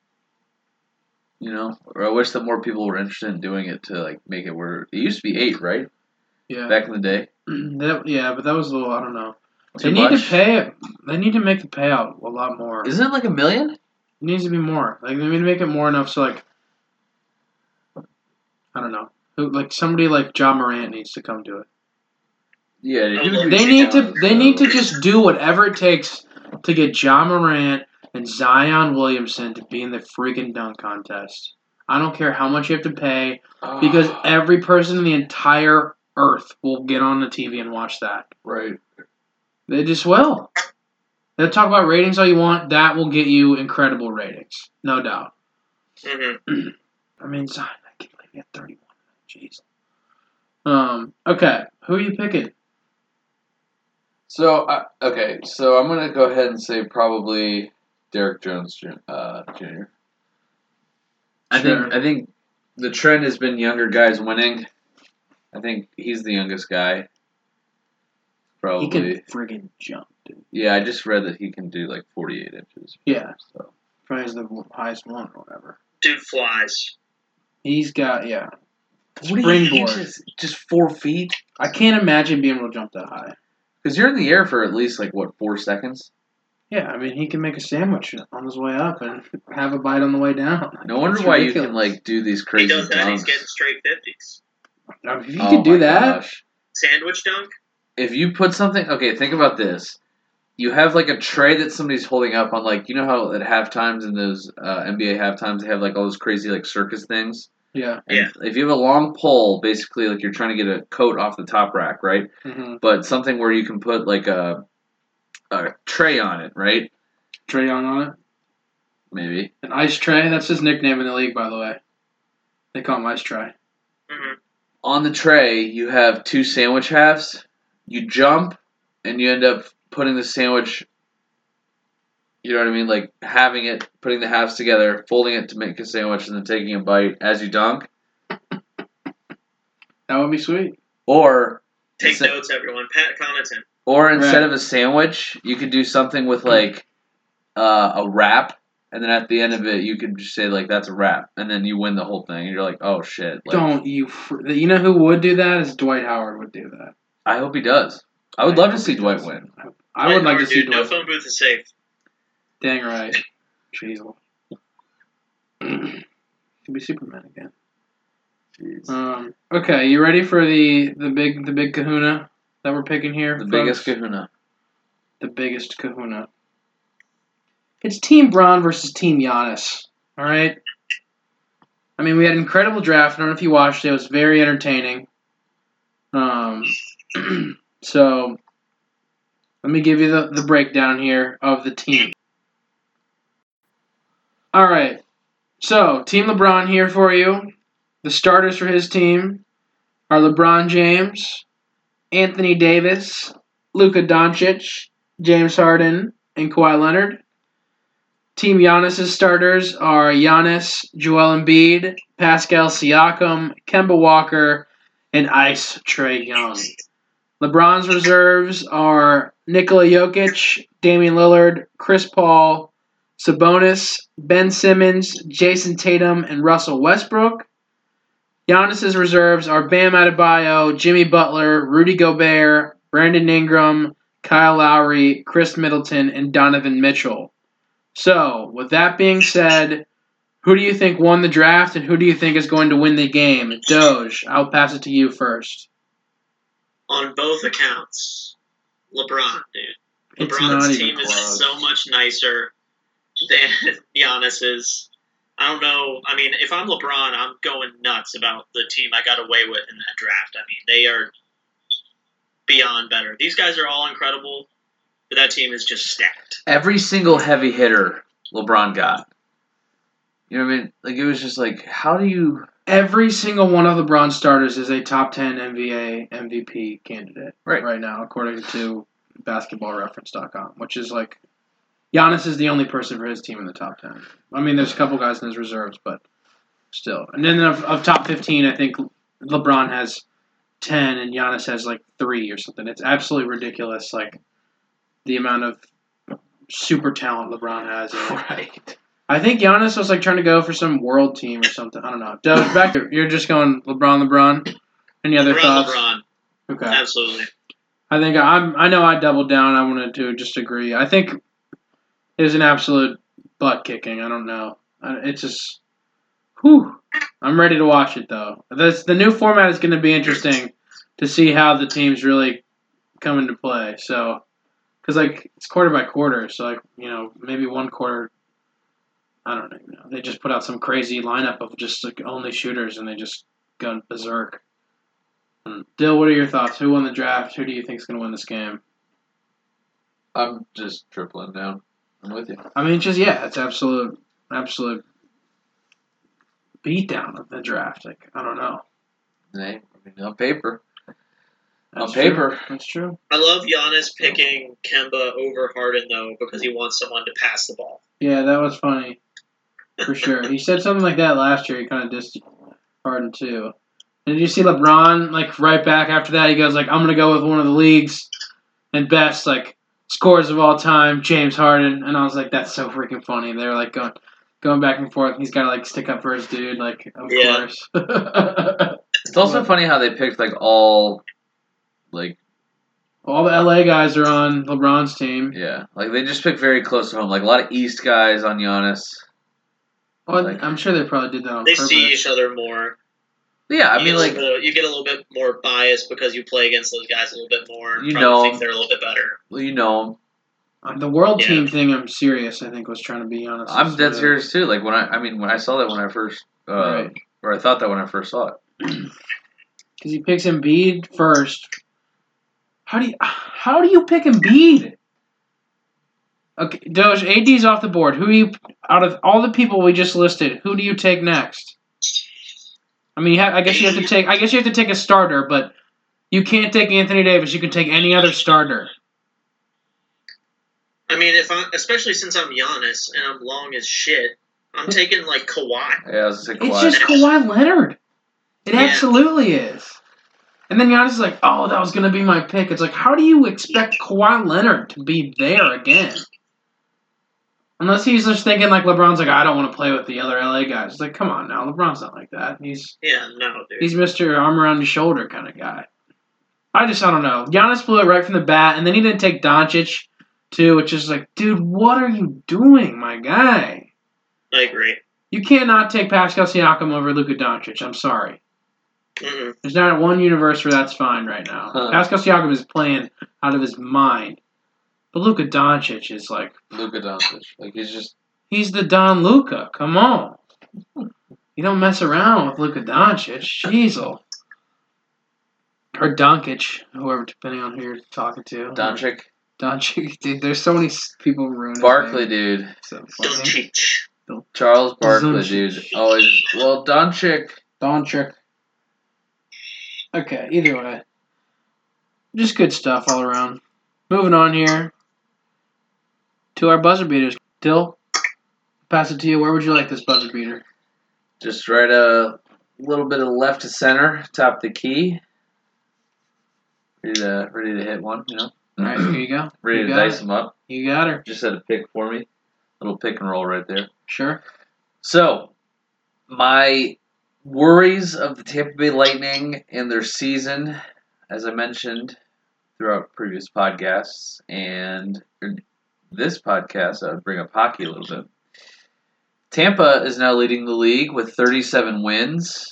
you know? Or I wish that more people were interested in doing it to, like, make it where. It used to be eight, right? Yeah. Back in the day. That, yeah, but that was a little. I don't know. Too They need much? to pay it. They need to make the payout a lot more. Isn't it like a million? It needs to be more. Like they need to make it more enough so like. I don't know. Like somebody like Ja Morant needs to come do it. Yeah, I he would would love be They need to. They need to just do whatever it takes to get Ja Morant and Zion Williamson to be in the freaking dunk contest. I don't care how much you have to pay because Ah, every person in the entire earth will get on the TV and watch that. right. They just will. They'll talk about ratings all you want. That will get you incredible ratings, no doubt. Mhm. I mean, Zion, I can't believe he had 31. Jeez. Um. Okay, who are you picking? So uh, okay, so I'm gonna go ahead and say probably Derrick Jones Jr. Uh, Jr. I Sure. think I think the trend has been younger guys winning. I think he's the youngest guy. Probably. He can friggin' jump, dude. Yeah, I just read that he can do like 48 inches. Yeah, So probably is the highest one or whatever. Dude flies. He's got yeah. 48 Springboard. inches, just four feet. I can't imagine being able to jump that high. Because you're in the air for at least like what four seconds. Yeah, I mean he can make a sandwich on his way up and have a bite on the way down. No wonder It's why you can like do these crazy. He crazy does that. He's dunks. getting straight fifties. Now, If you Oh could do that, gosh. Sandwich dunk. if you put something okay think about this you have like a tray that somebody's holding up on like you know how at half times in those uh, nba half times they have like all those crazy like circus things yeah. and Yeah. if you have a long pole basically like you're trying to get a coat off the top rack right hmm but something where you can put like a a tray on it right Trae Young on it, maybe an ice tray. That's his nickname in the league, by the way. They call him Ice Tray. hmm on the tray you have two sandwich halves you jump and you end up putting the sandwich you know what i mean like having it putting the halves together folding it to make a sandwich and then taking a bite as you dunk That would be sweet. or Take So- notes, everyone. Pat Connaughton. or instead Right. of a sandwich you could do something with like uh, a wrap and then at the end of it you could just say like that's a wrap and then you win the whole thing and you're like oh shit like, Don't you? Fr- you know who would do that? Is Dwight Howard would do that. i hope he does i would I love to see dwight does. win I would like to Dude, see No Dwight. phone booth is safe. Dang right. Jeez. Could be Superman again. Jeez. Um, okay, you ready for the the big the big Kahuna that we're picking here? the folks? biggest kahuna the biggest Kahuna. It's Team Bron versus Team Giannis. All right. I mean, we had an incredible draft. I don't know if you watched it. It was very entertaining. Um, so let me give you the, the breakdown here of the team. All right. So, Team LeBron here for you. The starters for his team are LeBron James, Anthony Davis, Luka Doncic, James Harden, and Kawhi Leonard. Team Giannis' starters are Giannis, Joel Embiid, Pascal Siakam, Kemba Walker, and Ice Trae Young. LeBron's reserves are Nikola Jokic, Damian Lillard, Chris Paul, Sabonis, Ben Simmons, Jayson Tatum, and Russell Westbrook. Giannis's reserves are Bam Adebayo, Jimmy Butler, Rudy Gobert, Brandon Ingram, Kyle Lowry, Khris Middleton, and Donovan Mitchell. So, with that being said, who do you think won the draft and who do you think is going to win the game? Doge, I'll pass it to you first. On both accounts, LeBron, dude. LeBron's team close. is so much nicer than Giannis's. I don't know. I mean, if I'm LeBron, I'm going nuts about the team I got away with in that draft. I mean, they are beyond better. These guys are all incredible, but that team is just stacked. every single heavy hitter LeBron got. You know what I mean? Like it was just like, how do you? Every single one of the Bronze starters is a top 10 NBA MVP candidate Right. right now, according to basketballreference.com, which is like Giannis is the only person for his team in the top 10. I mean, there's a couple guys in his reserves, but still. And then of, of top 15, I think LeBron has 10 and Giannis has like 3 or something. It's absolutely ridiculous, like the amount of super talent LeBron has. And Right. I think Giannis was like trying to go for some world team or something. I don't know. Doug, back to, you're just going LeBron, LeBron. Any other LeBron, thoughts? LeBron, Okay. absolutely. I think I'm. I know I doubled down. I wanted to just agree. I think it was an absolute butt kicking. I don't know. It's just, whew. I'm ready to watch it though. This the new format is going to be interesting to see how the teams really come into play. So, because like it's quarter by quarter, so like you know maybe one quarter. I don't even know. They just put out some crazy lineup of just like only shooters, and they just go berserk. Hmm. Dyl, what are your thoughts? Who won the draft? Who do you think is going to win this game? I'm just tripling down. I'm with you. I mean, just yeah, it's absolute, absolute beatdown of the draft. Like I don't know. Hey, I mean, on paper. On That's true. paper. That's true. I love Giannis picking Kemba over Harden though because he wants someone to pass the ball. Yeah, that was funny. For sure. he said something like that last year. He kind of dissed Harden too. And did you see LeBron like right back after that? He goes like, "I'm gonna go with one of the league's and best like scores of all time, James Harden." And I was like, "That's so freaking funny." They were like going going back and forth. He's got to like stick up for his dude. Like, of Yeah. course. It's also funny how they picked like all, like all the LA guys are on LeBron's team. yeah, like they just picked very close to home. Like a lot of East guys on Giannis. Well, Like- I'm sure they probably did that on They purpose. see each other more. Yeah, I You mean like little you get a little bit more bias because you play against those guys a little bit more. and You know think 'em. they're a little bit better. well, you know, Uh, The world Yeah. team thing, I'm serious. I think was trying to be honest. I'm dead serious too. Like when I, I mean when I saw that when I first, uh, Right. or I thought that when I first saw it. Because he picks Embiid first. How do you how do you pick Embiid? Okay, Doge, AD's off the board. Who do you out of all the people we just listed? Who do you take next? I mean, you ha- I guess you have to take. I guess you have to take a starter, but you can't take Anthony Davis. You can take any other starter. I mean, if I, especially since I'm Giannis and I'm long as shit, I'm taking like Kawhi. Yeah, I was just It's just Kawhi Leonard. It Yeah. absolutely is. And then Giannis is like, "Oh, that was gonna be my pick." It's like, how do you expect Kawhi Leonard to be there again? Unless he's just thinking like LeBron's like, I don't want to play with the other LA guys. It's like, come on now, LeBron's not like that. He's Yeah, no, dude. he's Mister arm around your shoulder kind of guy. I just I don't know. Giannis blew it right from the bat, and then he didn't take Doncic too, which is like, dude, what are you doing, my guy? I agree. You cannot take Pascal Siakam over Luka Doncic. I'm sorry. hmm There's not one universe where that's fine right now. Huh. Pascal Siakam is playing out of his mind. But Luka Doncic is like, Luka Doncic. Like he's just he's the Don Luca. Come on. You don't mess around with Luka Doncic. Jeez. Oh. Or Doncic, whoever, depending on who you're talking to. Doncic. Doncic. Dude, there's so many people ruining Barkley, dude. So funny. Doncic. Charles Barkley, dude. Always. Well, Doncic. Doncic. Okay, either way. Just good stuff all around. Moving on here to our buzzer beaters. Dyl, pass it to you. Where would you like this buzzer beater? Just right uh, a little bit of left to center, top of the key. Ready to ready to hit one, you know. All right, here you go. Ready you to dice it. them up. You got her. Just had a pick for me. Little pick and roll right there. Sure. So, my worries of the Tampa Bay Lightning and their season, as I mentioned throughout previous podcasts, and this podcast, I would bring up hockey a little bit. Tampa is now leading the league with 37 wins,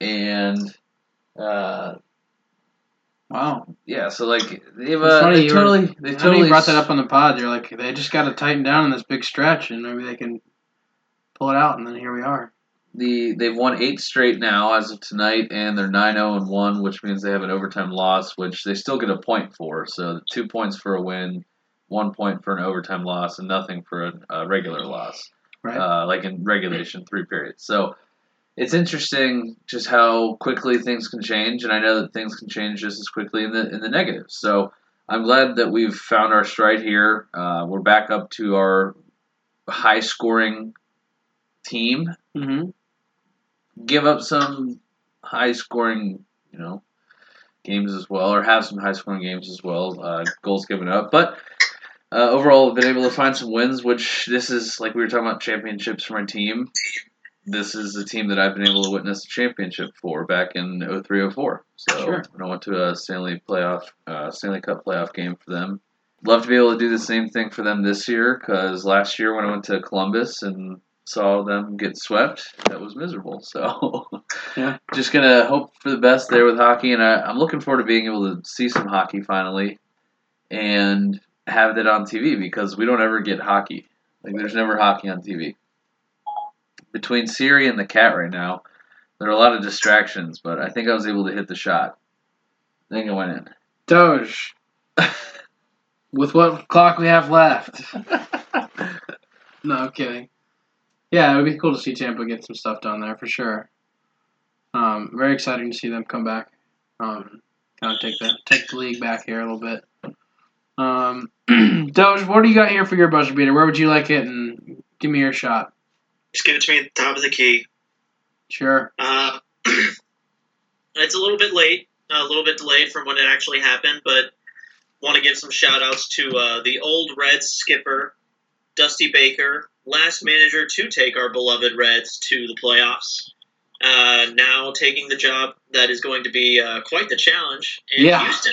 and uh, Wow. yeah, so like they've uh, they you were- totally they I know you totally brought that up on the pod. You're like, they just got to tighten down in this big stretch, and maybe they can pull it out, and then here we are. the they've won eight straight now as of tonight, and they're 9-0 and one, which means they have an overtime loss, which they still get a point for. So two points for a win, one point for an overtime loss, and nothing for a, a regular loss, Right. uh, like in regulation, three periods. So it's interesting just how quickly things can change, and I know that things can change just as quickly in the in the negative. So I'm glad that we've found our stride here. Uh, we're back up to our high scoring team mm-hmm. give up some high scoring, you know, games as well, or have some high scoring games as well. Uh, goals given up, but uh, overall, I've been able to find some wins. Which this is like we were talking about championships for my team. This is a team that I've been able to witness a championship for back in 03-04. So Sure. when I went to a Stanley playoff, uh, Stanley Cup playoff game for them. Love to be able to do the same thing for them this year because last year when I went to Columbus and saw them get swept, that was miserable. So, Yeah. just gonna hope for the best there with hockey, and I, I'm looking forward to being able to see some hockey finally, and have that on TV because we don't ever get hockey. Like, there's never hockey on TV. Between Siri and the cat right now, there are a lot of distractions, but I think I was able to hit the shot. I think it went in. Doge. With what clock we have left. no, I'm kidding. Yeah, it would be cool to see Tampa get some stuff done there for sure. Um, very exciting to see them come back. Um, kind of take the take the league back here a little bit. Um, Doge, what do you got here for your buzzer beater? Where would you like it? And give me your shot. Just give it to me at the top of the key. Sure. Uh, it's a little bit late, a little bit delayed from when it actually happened, but want to give some shout outs to uh, the old Reds skipper, Dusty Baker, last manager to take our beloved Reds to the playoffs. Uh, now taking the job that is going to be uh, quite the challenge in Yeah. Houston.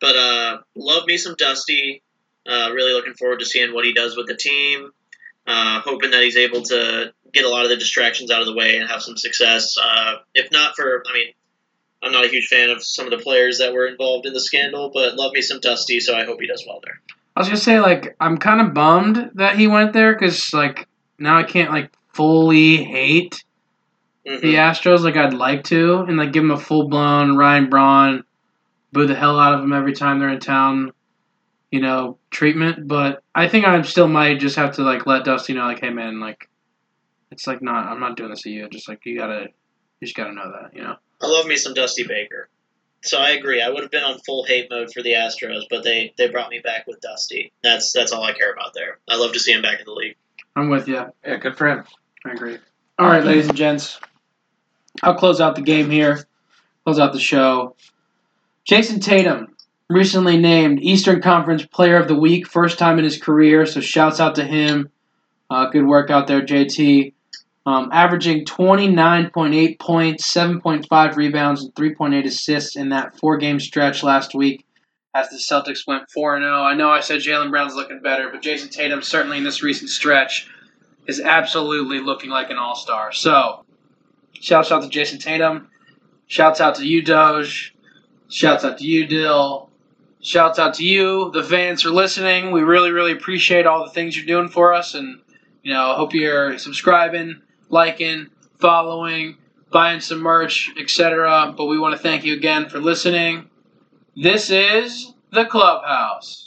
But uh, love me some Dusty. Uh, really looking forward to seeing what he does with the team. Uh, hoping that he's able to get a lot of the distractions out of the way and have some success. Uh, if not for, I mean, I'm not a huge fan of some of the players that were involved in the scandal, but love me some Dusty, so I hope he does well there. I was gonna say like I'm kind of bummed that he went there because like now I can't like fully hate Mhm. the Astros like I'd like to, and like give him a full blown Ryan Braun, boo the hell out of them every time they're in town, you know, treatment. But I think I still might just have to like let Dusty know, like, hey man, like, it's like not, I'm not doing this to you. Just like you gotta, you just gotta know that, you know. I love me some Dusty Baker. So I agree. I would have been on full hate mode for the Astros, but they, they brought me back with Dusty. That's that's all I care about there. I love to see him back in the league. I'm with you. Yeah, good for him. I agree. All right, ladies and gents, I'll close out the game here. Close out the show. Jayson Tatum recently named Eastern Conference Player of the Week, first time in his career. So shouts out to him. Uh, good work out there, JT. Um, averaging 29.8 points, 7.5 rebounds, and 3.8 assists in that four-game stretch last week as the Celtics went 4 0. I know I said Jaylen Brown's looking better, but Jayson Tatum certainly in this recent stretch is absolutely looking like an all star. So, shouts out to Jayson Tatum. Shouts out to you, Doge. Shouts out to you, Dyl. Shouts out to you, the fans, for listening. We really, really appreciate all the things you're doing for us, and you know, hope you're subscribing, liking, following, buying some merch, etc. But we want to thank you again for listening. This is the Clubhouse.